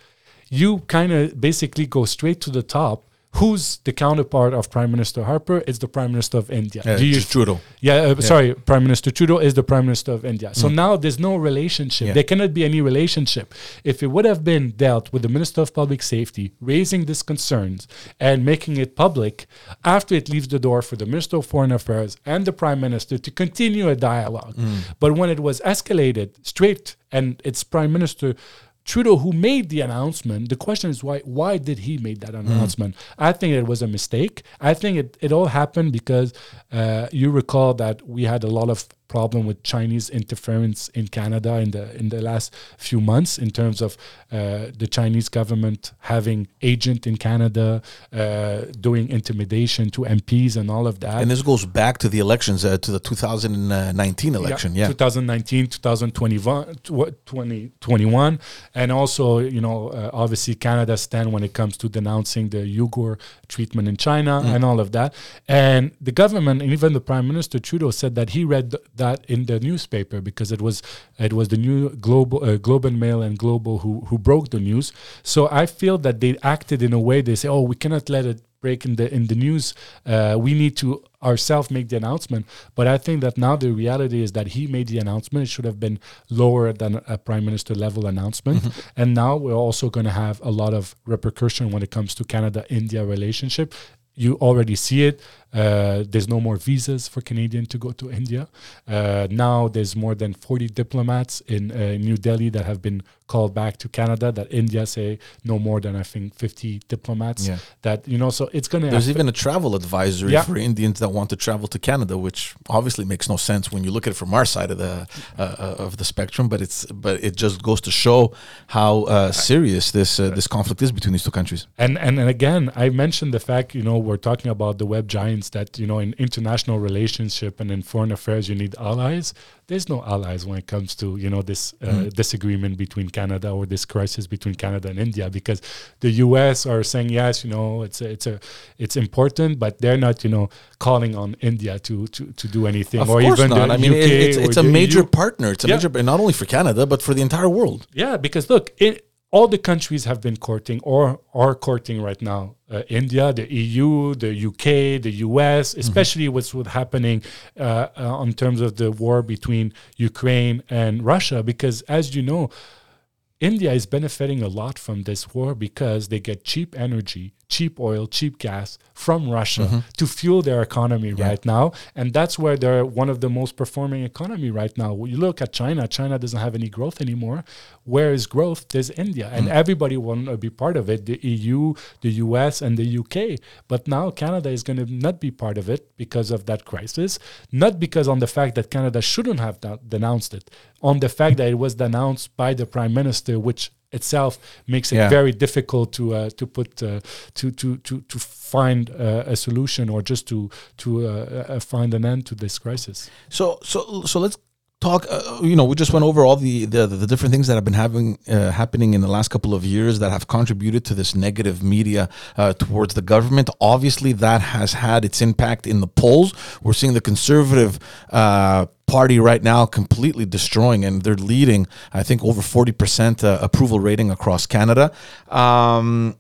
you kind of basically go straight to the top. Who's the counterpart of Prime Minister Harper? It's the Prime Minister of India. Uh, Do you- Trudeau. yeah, uh, sorry, Prime Minister Trudeau is the Prime Minister of India. So now there's no relationship. Yeah. There cannot be any relationship. If it would have been dealt with the Minister of Public Safety raising these concerns and making it public after it leaves the door for the Minister of Foreign Affairs and the Prime Minister to continue a dialogue. But when it was escalated straight and it's Prime Minister Trudeau who made the announcement. The question is why why did he make that hmm. announcement? I think it was a mistake. I think it, it all happened because uh, you recall that we had a lot of problem with Chinese interference in Canada in the in the last few months in terms of uh, the Chinese government having agent in Canada uh, doing intimidation to MPs and all of that. And this goes back to the elections, uh, to the 2019 election. Yeah. 2019 2021 2021 and also you know uh, obviously canada stand when it comes to denouncing the uyghur treatment in china Mm. and all of that and the government and even the prime minister trudeau said that he read th- that in the newspaper because it was it was the new global uh, globe and mail and global who who broke the news so i feel that they acted in a way they say oh we cannot let it break in the in the news. Uh, we need to ourselves make the announcement. But I think that now the reality is that he made the announcement. It should have been lower than a prime minister level announcement. And now we're also going to have a lot of repercussion when it comes to Canada India relationship. You already see it. Uh, there's no more visas for Canadian to go to India. Uh, now there's more than 40 diplomats in uh, New Delhi that have been called back to Canada. That India say no more than I think 50 diplomats. Yeah. That you know, so it's going to. There's even a travel advisory Yeah. for Indians that want to travel to Canada, which obviously makes no sense when you look at it from our side of the uh, uh, of the spectrum. But it's but it just goes to show how uh, serious this uh, this conflict is between these two countries. And, and and again, I mentioned the fact you know we're talking about the web giants that you know in international relationship and in foreign affairs you need allies. There's no allies when it comes to you know this uh, disagreement between Canada or this crisis between Canada and India because the U.S. are saying yes, you know it's a, it's a it's important, but they're not you know calling on India to to, to do anything Of or course even not. the I mean, it, it's, it's a major EU. partner. It's a Yeah. major, not only for Canada but for the entire world. Yeah, because look, it, all the countries have been courting or are courting right now. Uh, India, the EU, the UK, the US, especially what's what's happening uh, uh, in terms of the war between Ukraine and Russia. Because as you know, India is benefiting a lot from this war because they get cheap energy, cheap oil, cheap gas from Russia to fuel their economy right now, and that's where they're one of the most performing economy right now. When you look at China, China doesn't have any growth anymore. Where is growth? There's India, and everybody want to be part of it. The EU, the US, and the UK. But now Canada is going to not be part of it because of that crisis, not because on the fact that Canada shouldn't have denounced it, on the fact that it was denounced by the prime minister, which itself makes it Yeah. very difficult to uh, to put uh, to to to to find uh, a solution or just to to uh, uh, find an end to this crisis. So so so let's talk. Uh, you know, we just went over all the, the the different things that have been having uh, happening in the last couple of years that have contributed to this negative media uh, towards the government. Obviously, that has had its impact in the polls. We're seeing the conservative. Uh, Party right now completely destroying, and they're leading. I think over forty percent uh, approval rating across Canada. Um,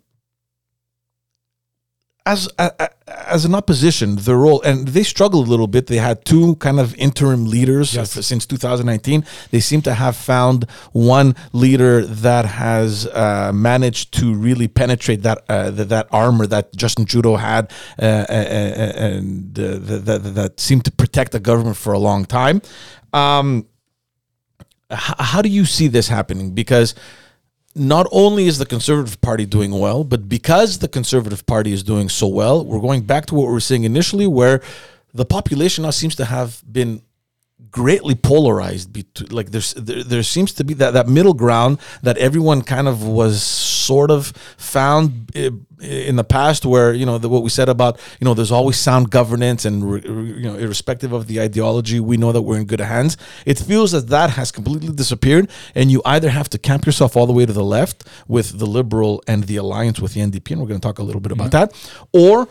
as a, as an opposition, their role and they struggled a little bit. They had two kind of interim leaders Yes. since 2019. They seem to have found one leader that has uh, managed to really penetrate that uh, that, that armor that Justin Trudeau had, uh, uh, uh, and uh, that, that seemed to protect the government for a long time. Um, how do you see this happening? Because not only is the Conservative Party doing well, but because the Conservative Party is doing so well, we're going back to what we were saying initially, where the population now seems to have been greatly polarized. Bet- like there's there, there seems to be that that middle ground that everyone kind of was sort of found eh, eh, in the past, where you know the, what we said about you know there's always sound governance and re- re- you know irrespective of the ideology, we know that we're in good hands. It feels that that has completely disappeared, and you either have to camp yourself all the way to the left with the liberal and the alliance with the NDP, and we're going to talk a little bit about mm-hmm. that, or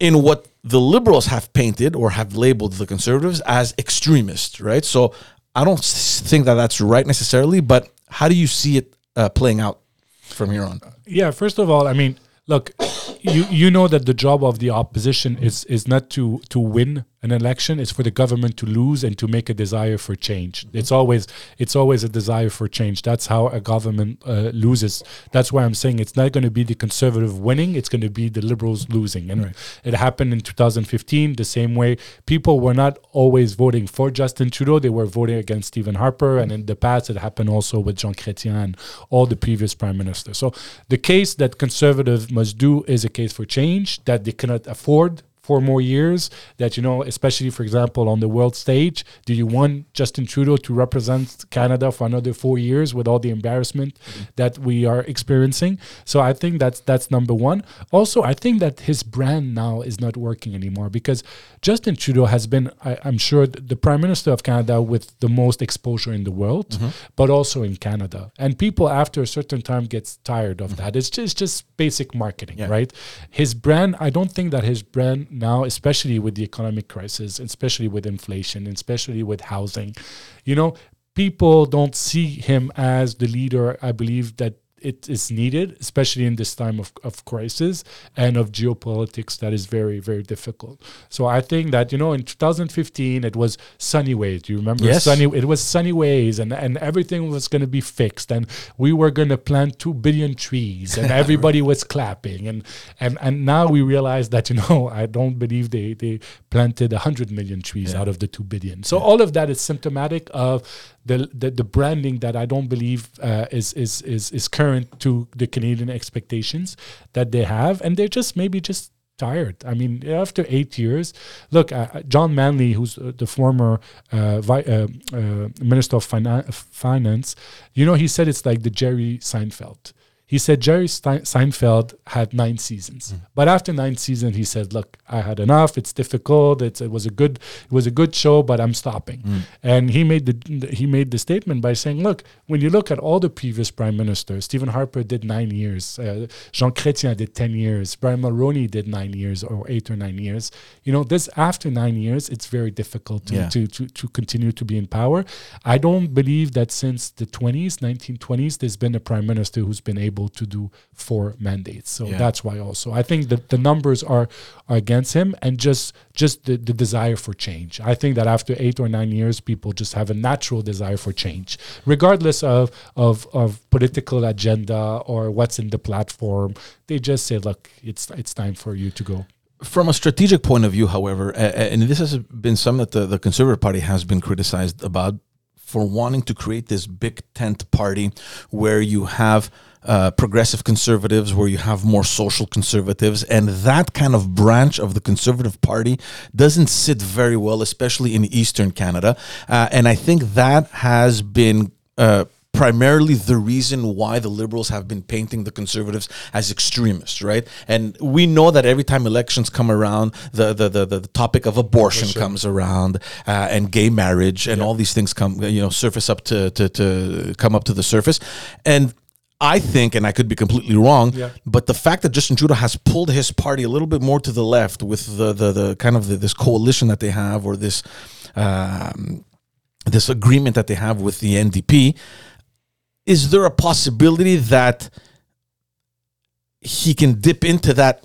in what the liberals have painted or have labeled the conservatives as extremists, right? So I don't think that that's right necessarily, but how do you see it uh, playing out from here on? Yeah, first of all, I mean, look, you you know that the job of the opposition is is not to to win an election; is for the government to lose and to make a desire for change. It's always it's always a desire for change. That's how a government uh, loses. That's why I'm saying it's not going to be the conservative winning; it's going to be the liberals losing. And it happened in 2015 the same way. People were not always voting for Justin Trudeau; they were voting against Stephen Harper. And in the past, it happened also with Jean Chrétien and all the previous prime ministers. So the case that conservative must do is a case for change that they cannot afford for more years that you know especially for example on the world stage do you want justin trudeau to represent canada for another four years with all the embarrassment mm-hmm. that we are experiencing? So i think that's that's number one. Also i think that his brand now is not working anymore because justin trudeau has been I, i'm sure the prime minister of canada with the most exposure in the world mm-hmm. but also in canada. And people after a certain time gets tired of mm-hmm. that. It's just, just basic marketing right? His brand i don't think that his brand now especially with the economic crisis especially with inflation especially with housing you know people don't see him as the leader i believe that it is needed, especially in this time of, of crisis and of geopolitics that is very, very difficult. So I think that, you know, in 2015, it was sunny ways. Do you remember Yes. sunny? It was sunny ways and, and everything was going to be fixed and we were going to plant 2 billion trees and everybody was clapping. And, and, and now we realize that, you know, I don't believe they, they planted 100 million trees out of the 2 billion. So all of that is symptomatic of the, the, the branding that I don't believe uh, is, is, is, is current to the Canadian expectations that they have. And they're just maybe just tired. I mean, after eight years, look, uh, John Manley, who's uh, the former uh, vi- uh, uh, Minister of Finan- Finance, you know, he said it's like the Jerry Seinfeld. He said Jerry Stein- Seinfeld had nine seasons, but after nine seasons, he said, "Look, I had enough. It's difficult. It's, it was a good, it was a good show, but I'm stopping." And he made the he made the statement by saying, "Look, when you look at all the previous prime ministers, Stephen Harper did nine years, uh, Jean Chrétien did ten years, Brian Mulroney did nine years or eight or nine years. You know, this after nine years, it's very difficult to Yeah. to, to to continue to be in power. I don't believe that since the 20s, 1920s, there's been a prime minister who's been able able to do four mandates. So Yeah. that's why also I think that the numbers are, are against him and just just the, the desire for change. I think that after eight or nine years, people just have a natural desire for change, regardless of of, of political agenda or what's in the platform. They just say, look, it's it's time for you to go. From a strategic point of view, however, and this has been something that the, the Conservative Party has been criticized about for wanting to create this big tent party where you have uh, progressive conservatives, where you have more social conservatives, and that kind of branch of the Conservative Party doesn't sit very well, especially in Eastern Canada. Uh, and I think that has been. Uh, primarily the reason why the liberals have been painting the conservatives as extremists, right? And we know that every time elections come around, the the the, the topic of abortion comes around, uh, and gay marriage, and all these things come, you know, surface up to to to come up to the surface, and. I think, and I could be completely wrong, Yeah. but the fact that Justin Trudeau has pulled his party a little bit more to the left with the the, the kind of the, this coalition that they have, or this um, this agreement that they have with the NDP, is there a possibility that he can dip into that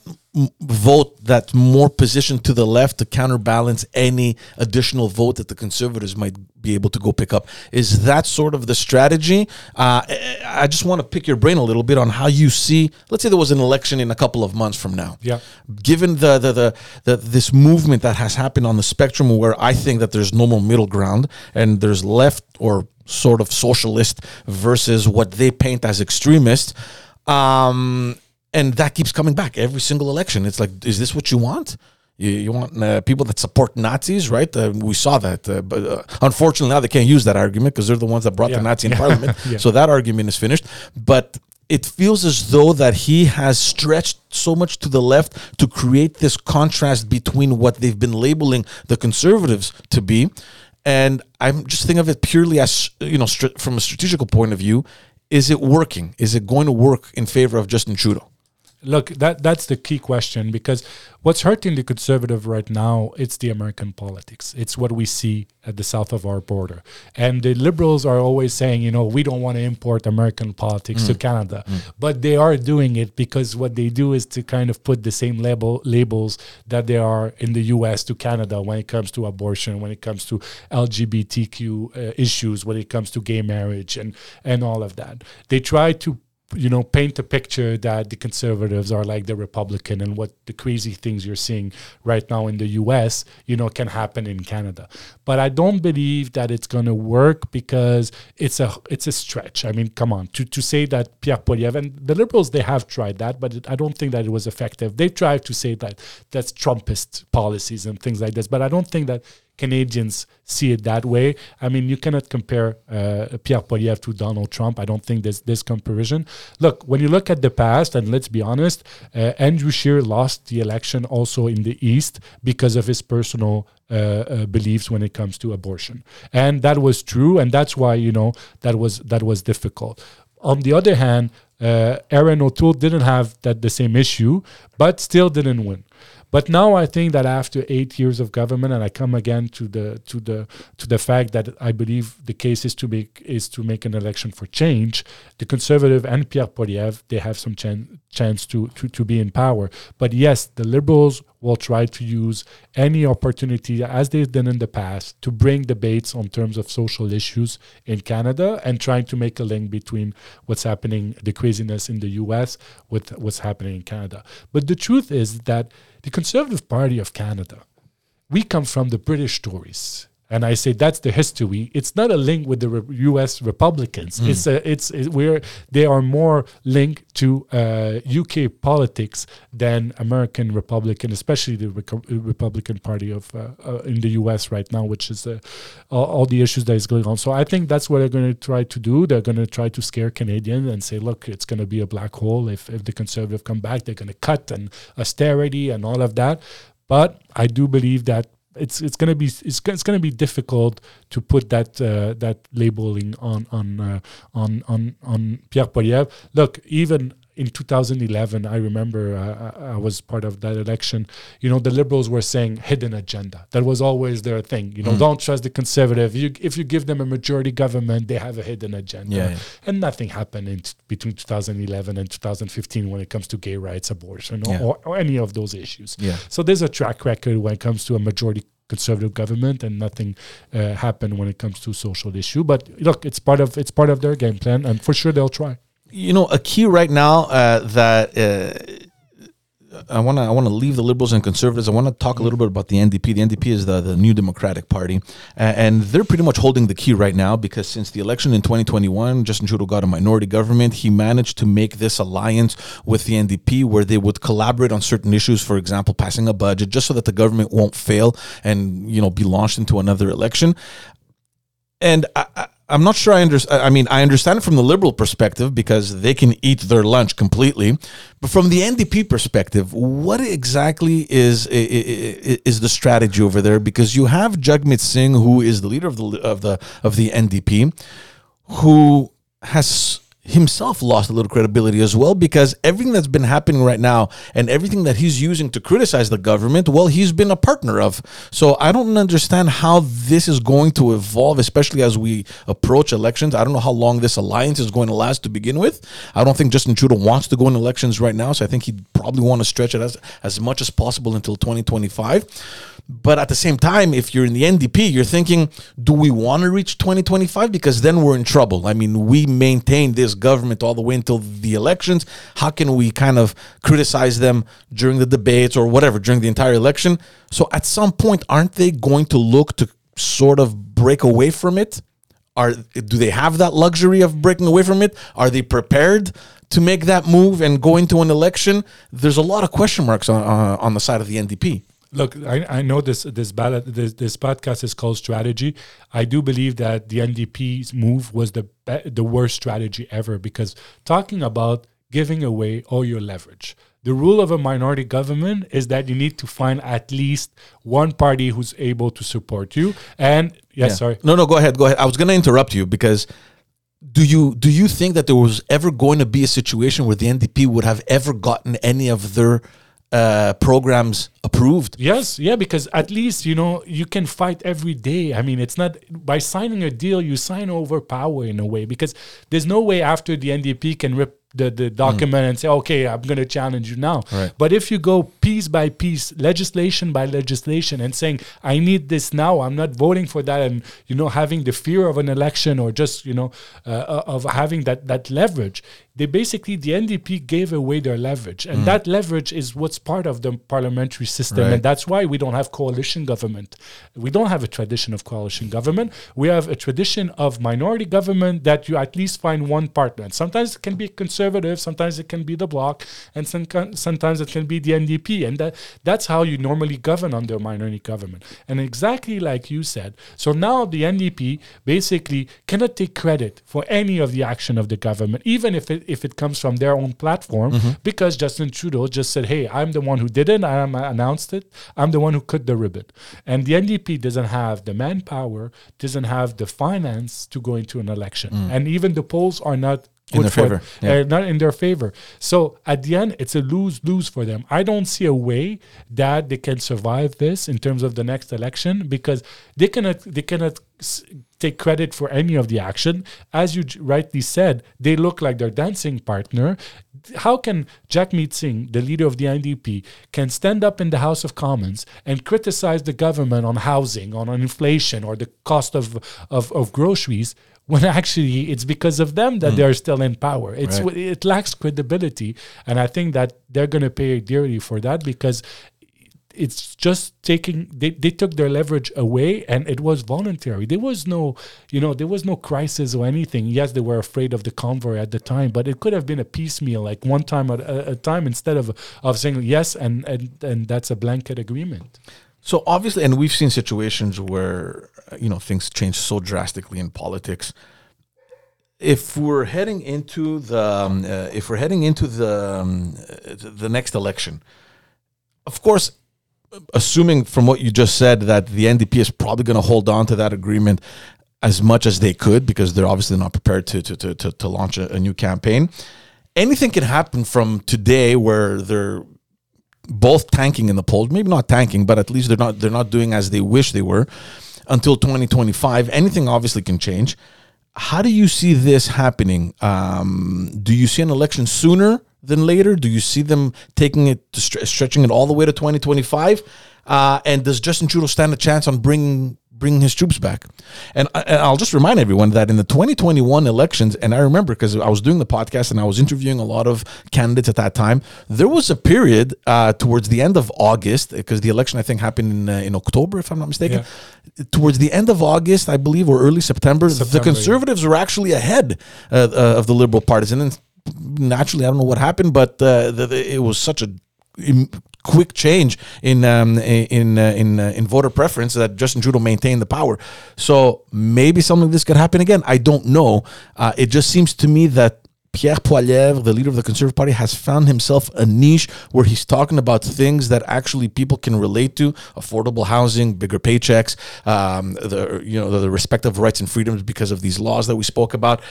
vote that's more positioned to the left to counterbalance any additional vote that the conservatives might be able to go pick up. Is that sort of the strategy? Uh, I- just want to pick your brain a little bit on how you see let's say there was an election in a couple of months from now. Yeah. given the the, the the this movement that has happened on the spectrum where I think that there's no more middle ground and there's left or sort of socialist versus what they paint as extremist um and that keeps coming back every single election it's like is this what you want you, you want uh, people that support Nazis, right? Uh, we saw that, uh, but uh, unfortunately now they can't use that argument because they're the ones that brought Yeah. the Nazi in parliament. Yeah. So that argument is finished. But it feels as though that he has stretched so much to the left to create this contrast between what they've been labeling the conservatives to be, and I'm just thinking of it purely as you know str- from a strategical point of view. Is it working? Is it going to work in favor of Justin Trudeau? Look, that that's the key question because what's hurting the conservative right now it's the American politics. It's what we see at the south of our border, and the liberals are always saying, you know, we don't want to import American politics to Canada, but they are doing it because what they do is to kind of put the same label labels that they are in the U.S. to Canada when it comes to abortion, when it comes to LGBTQ uh, issues, when it comes to gay marriage, and and all of that. They try to you know paint a picture that the conservatives are like the republican and what the crazy things you're seeing right now in the US you know can happen in Canada. But I don't believe that it's going to work because it's a it's a stretch. I mean come on to to say that Pierre Poilievre and the liberals they have tried that but it, I don't think that it was effective. They tried to say that that's trumpist policies and things like this but I don't think that Canadians see it that way. I mean, you cannot compare uh, Pierre Poilievre to Donald Trump. I don't think there's this comparison. Look, when you look at the past, and let's be honest, uh, Andrew Scheer lost the election also in the East because of his personal uh, uh, beliefs when it comes to abortion, and that was true, and that's why you know that was that was difficult. On the other hand, uh, Erin O'Toole didn't have that the same issue, but still didn't win. But now I think that after eight years of government, and I come again to the to the to the fact that I believe the case is to make is to make an election for change. The conservative and Pierre Poilievre they have some chan- chance to, to to be in power. But yes, the liberals will try to use any opportunity as they've done in the past to bring debates on terms of social issues in Canada and trying to make a link between what's happening, the craziness in the US with what's happening in Canada. But the truth is that the Conservative Party of Canada, we come from the British Tories. And I say that's the history. It's not a link with the re- U.S. Republicans. It's a, it's it, where they are more linked to uh, UK politics than American Republican, especially the Reco- Republican Party of uh, uh, in the U.S. right now, which is uh, all, all the issues that is going on. So I think that's what they're going to try to do. They're going to try to scare Canadians and say, look, it's going to be a black hole if if the Conservative come back. They're going to cut and austerity and all of that. But I do believe that it's it's gonna be it's, it's gonna be difficult to put that uh, that labeling on on uh, on on on Pierre Poilievre. Look, even in 2011, I remember uh, I was part of that election. You know, the liberals were saying hidden agenda. That was always their thing. You know, Mm. don't trust the conservative. You, if you give them a majority government, they have a hidden agenda. Yeah, yeah. And nothing happened in t- between 2011 and 2015 when it comes to gay rights, abortion, Yeah. or, or any of those issues. Yeah. So there's a track record when it comes to a majority conservative government, and nothing uh, happened when it comes to social issue. But look, it's part of it's part of their game plan, and for sure they'll try. You know, a key right now uh, that uh, I want to I want to leave the liberals and conservatives. I want to talk a little bit about the NDP. The NDP is the, the New Democratic Party, uh, and they're pretty much holding the key right now because since the election in 2021, Justin Trudeau got a minority government. He managed to make this alliance with the NDP where they would collaborate on certain issues. For example, passing a budget, just so that the government won't fail and you know be launched into another election and I, I, I'm not sure I understand. I mean, I understand it from the liberal perspective because they can eat their lunch completely, but from the NDP perspective, what exactly is is the strategy over there? Because you have Jagmeet Singh, who is the leader of the of the of the NDP, who has himself lost a little credibility as well because everything that's been happening right now and everything that he's using to criticize the government well he's been a partner of. So i don't understand how this is going to evolve especially as we approach elections. I don't know how long this alliance is going to last to begin with. I don't think justin trudeau wants to go in elections right now so i think he'd probably want to stretch it as, as much as possible until 2025 but at the same time, if you're in the NDP, you're thinking, do we want to reach 2025? Because then we're in trouble. I mean, we maintain this government all the way until the elections. How can we kind of criticize them during the debates or whatever during the entire election? So at some point, aren't they going to look to sort of break away from it? Are do they have that luxury of breaking away from it? Are they prepared to make that move and go into an election? There's a lot of question marks on uh, on the side of the NDP. Look, I, I know this this ballot this, this podcast is called strategy. I do believe that the NDP's move was the be- the worst strategy ever because talking about giving away all your leverage. The rule of a minority government is that you need to find at least one party who's able to support you. And yes, Yeah. sorry. No, no, go ahead. Go ahead. I was going to interrupt you because do you do you think that there was ever going to be a situation where the NDP would have ever gotten any of their uh, programs approved? Yes, yeah, because at least you know you can fight every day. I mean, it's not by signing a deal you sign over power in a way because there's no way after the NDP can rip the, the document and say, okay, I'm going to challenge you now. Right. But if you go piece by piece, legislation by legislation, and saying, I need this now, I'm not voting for that, and you know, having the fear of an election or just you know uh, of having that that leverage, they basically the NDP gave away their leverage, and mm. that leverage is what's part of the parliamentary system, Right. and that's why we don't have coalition government. We don't have a tradition of coalition government. We have a tradition of minority government that you at least find one partner. And sometimes it can be conservative, sometimes it can be the bloc, and some, sometimes it can be the NDP. And that, that's how you normally govern under minority government. And exactly like you said, so now the NDP basically cannot take credit for any of the action of the government, even if it if it comes from their own platform, mm-hmm. because Justin Trudeau just said, "Hey, I'm the one who did it. I announced it. I'm the one who cut the ribbon." And the NDP doesn't have the manpower, doesn't have the finance to go into an election, mm. and even the polls are not. In their favor, yeah. uh, not in their favor. So at the end, it's a lose lose for them. I don't see a way that they can survive this in terms of the next election because they cannot they cannot s- take credit for any of the action. As you j- rightly said, they look like their dancing partner. How can Jagmeet Singh, the leader of the NDP, can stand up in the House of Commons and criticize the government on housing, on, on inflation, or the cost of, of, of groceries? When actually it's because of them that hmm. they're still in power. It's Right. it lacks credibility, and I think that they're going to pay dearly for that because it's just taking they, they took their leverage away and it was voluntary there was no you know there was no crisis or anything yes they were afraid of the convoy at the time but it could have been a piecemeal like one time at a, a time instead of of saying yes and and and that's a blanket agreement So obviously, and we've seen situations where uh, you know things change so drastically in politics. If we're heading into the um, uh, if we're heading into the um, uh, the next election, of course, assuming from what you just said that the NDP is probably going to hold on to that agreement as much as they could because they're obviously not prepared to to to, to, to launch a, a new campaign. anything can happen from today where they're both tanking in the polls. Maybe not tanking, but at least they're not they're not doing as they wish they were until 2025. Anything obviously can change. How do you see this happening? Um, do you see an election sooner than later? Do you see them taking it, to stretching it all the way to 2025? Uh, and does Justin Trudeau stand a chance on bringing bringing his troops back. And, I, and I'll just remind everyone that in the 2021 elections, and I remember because I was doing the podcast and I was interviewing a lot of candidates at that time, there was a period uh, towards the end of August, because the election I think happened in, uh, in October, if I'm not mistaken. Yeah. Towards the end of August, I believe, or early September, September the conservatives yeah. were actually ahead uh, uh, of the liberal parties. And then naturally, I don't know what happened, but uh, the, the, it was such a quick change in um, in uh, in uh, in voter preference that Justin Trudeau maintained the power. So maybe something like this could happen again. I don't know. Uh, it just seems to me that. Pierre Poilievre, the leader of the Conservative Party, has found himself a niche where he's talking about things that actually people can relate to: affordable housing, bigger paychecks, um, the you know the, the respective rights and freedoms because of these laws that we spoke about.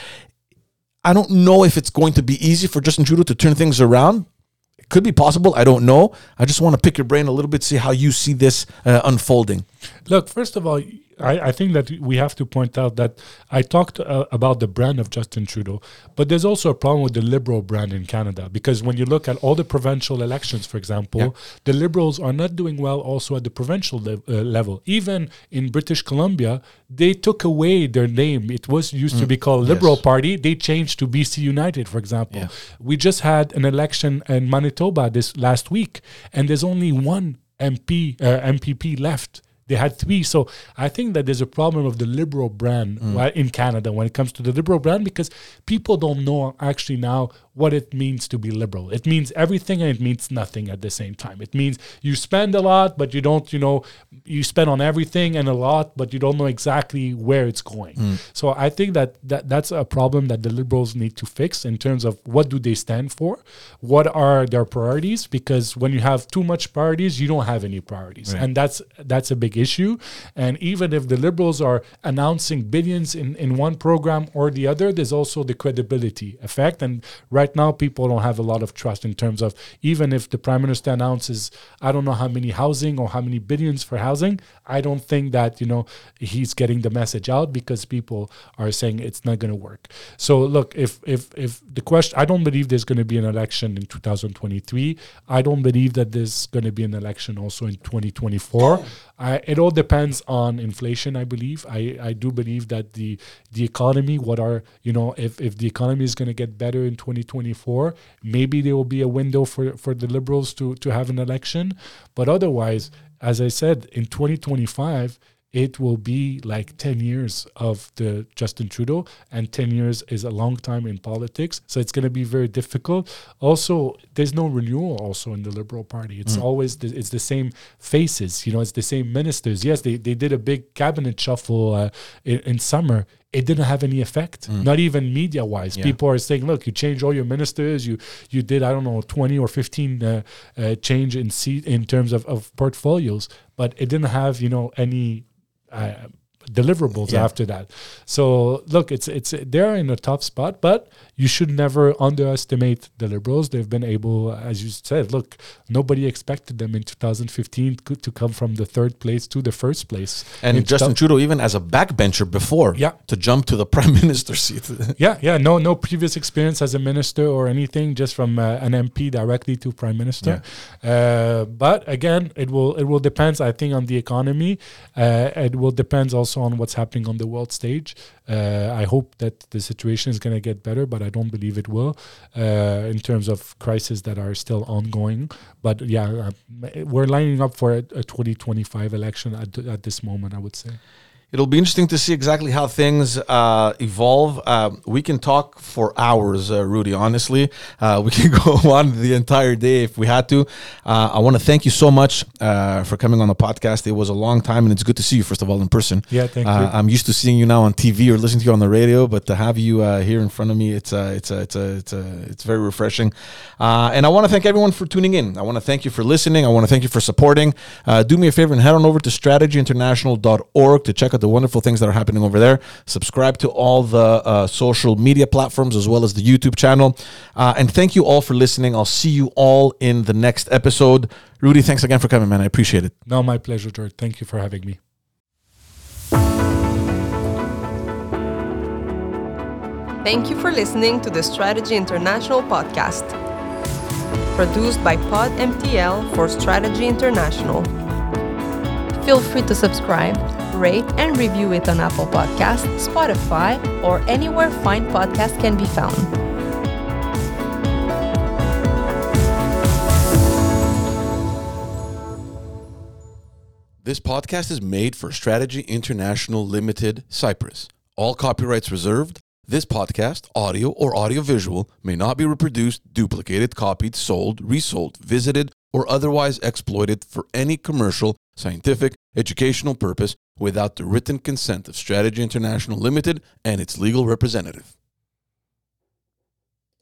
I don't know if it's going to be easy for Justin Trudeau to turn things around, could be possible. I don't know. I just want to pick your brain a little bit, see how you see this uh, unfolding. Look, first of all, I, I, think that we have to point out that I talked uh, about the brand of Justin Trudeau, but there's also a problem with the Liberal brand in Canada because when you look at all the provincial elections, for example, yeah. the Liberals are not doing well also at the provincial le- uh, level. Even in British Columbia, they took away their name. It was used mm. to be called Liberal yes. Party. They changed to BC United, for example. Yeah. We just had an election in Manitoba this last week, and there's only one MP uh, MPP left they had three. So I think that there's a problem of the liberal brand mm. in Canada when it comes to the liberal brand because people don't know actually now what it means to be liberal. It means everything and it means nothing at the same time. It means you spend a lot, but you don't, you know, you spend on everything and a lot, but you don't know exactly where it's going. Mm. So I think that, that that's a problem that the liberals need to fix in terms of what do they stand for, what are their priorities, because when you have too much priorities, you don't have any priorities, right. and that's that's a big issue. And even if the liberals are announcing billions in in one program or the other, there's also the credibility effect. And right right now people don't have a lot of trust in terms of even if the prime minister announces I don't know how many housing or how many billions for housing, I don't think that you know he's getting the message out because people are saying it's not going to work. So look, if if if the question, I don't believe there's going to be an election in 2023. I don't believe that there's going to be an election also in 2024. I, it all depends on inflation. I believe. I I do believe that the the economy, what are you know, if if the economy is going to get better in 2024. Maybe there will be a window for, for the Liberals to, to have an election. But otherwise, as I said, in 2025, it will be like 10 years of the Justin Trudeau, and 10 years is a long time in politics. So it's going to be very difficult. Also, there's no renewal also in the Liberal Party. It's mm. always the, it's the same faces. You know, it's the same ministers. Yes, they, they did a big cabinet shuffle uh, in, in summer it didn't have any effect mm. not even media wise yeah. people are saying look you changed all your ministers you you did i don't know 20 or 15 uh, uh, change in seat in terms of, of portfolios but it didn't have you know any uh, deliverables yeah. after that. So look, it's it's they're in a tough spot, but you should never underestimate the liberals. They've been able, as you said, look, nobody expected them in 2015 to come from the third place to the first place. And Justin Trudeau, even as a backbencher before, yeah. to jump to the prime minister seat. yeah, yeah, no, no previous experience as a minister or anything, just from uh, an MP directly to prime minister. Yeah. Uh, but again, it will it will depend, I think, on the economy. Uh, it will depend also on what's happening on the world stage. Uh, I hope that the situation is going to get better, but I don't believe it will uh, in terms of crises that are still ongoing. But yeah, uh, we're lining up for a, a 2025 election at, at this moment, I would say. It'll be interesting to see exactly how things uh, evolve. Uh, we can talk for hours, uh, Rudy. Honestly, uh, we can go on the entire day if we had to. Uh, I want to thank you so much uh, for coming on the podcast. It was a long time, and it's good to see you first of all in person. Yeah, thank you. I'm used to seeing you now on TV or listening to you on the radio, but to have you here in front of me, it's it's it's it's it's very refreshing. and I want to thank everyone for tuning in. I want to thank you for listening. I want to thank you for supporting. do me a favor and head on over to strategyinternational.org to check out the wonderful things that are happening over there. Subscribe to all the uh, social media platforms as well as the YouTube channel. Uh, and thank you all for listening. I'll see you all in the next episode. Rudy, thanks again for coming, man. I appreciate it. No, my pleasure, George. Thank you for having me. Thank you for listening to the Strategy International podcast, produced by Pod MTL for Strategy International. Feel free to subscribe, rate, and review it on Apple Podcasts, Spotify, or anywhere fine podcasts can be found. This podcast is made for Strategy International Limited, Cyprus. All copyrights reserved. This podcast, audio or audiovisual, may not be reproduced, duplicated, copied, sold, resold, visited, or otherwise exploited for any commercial, scientific, educational purpose without the written consent of Strategy International Limited and its legal representative.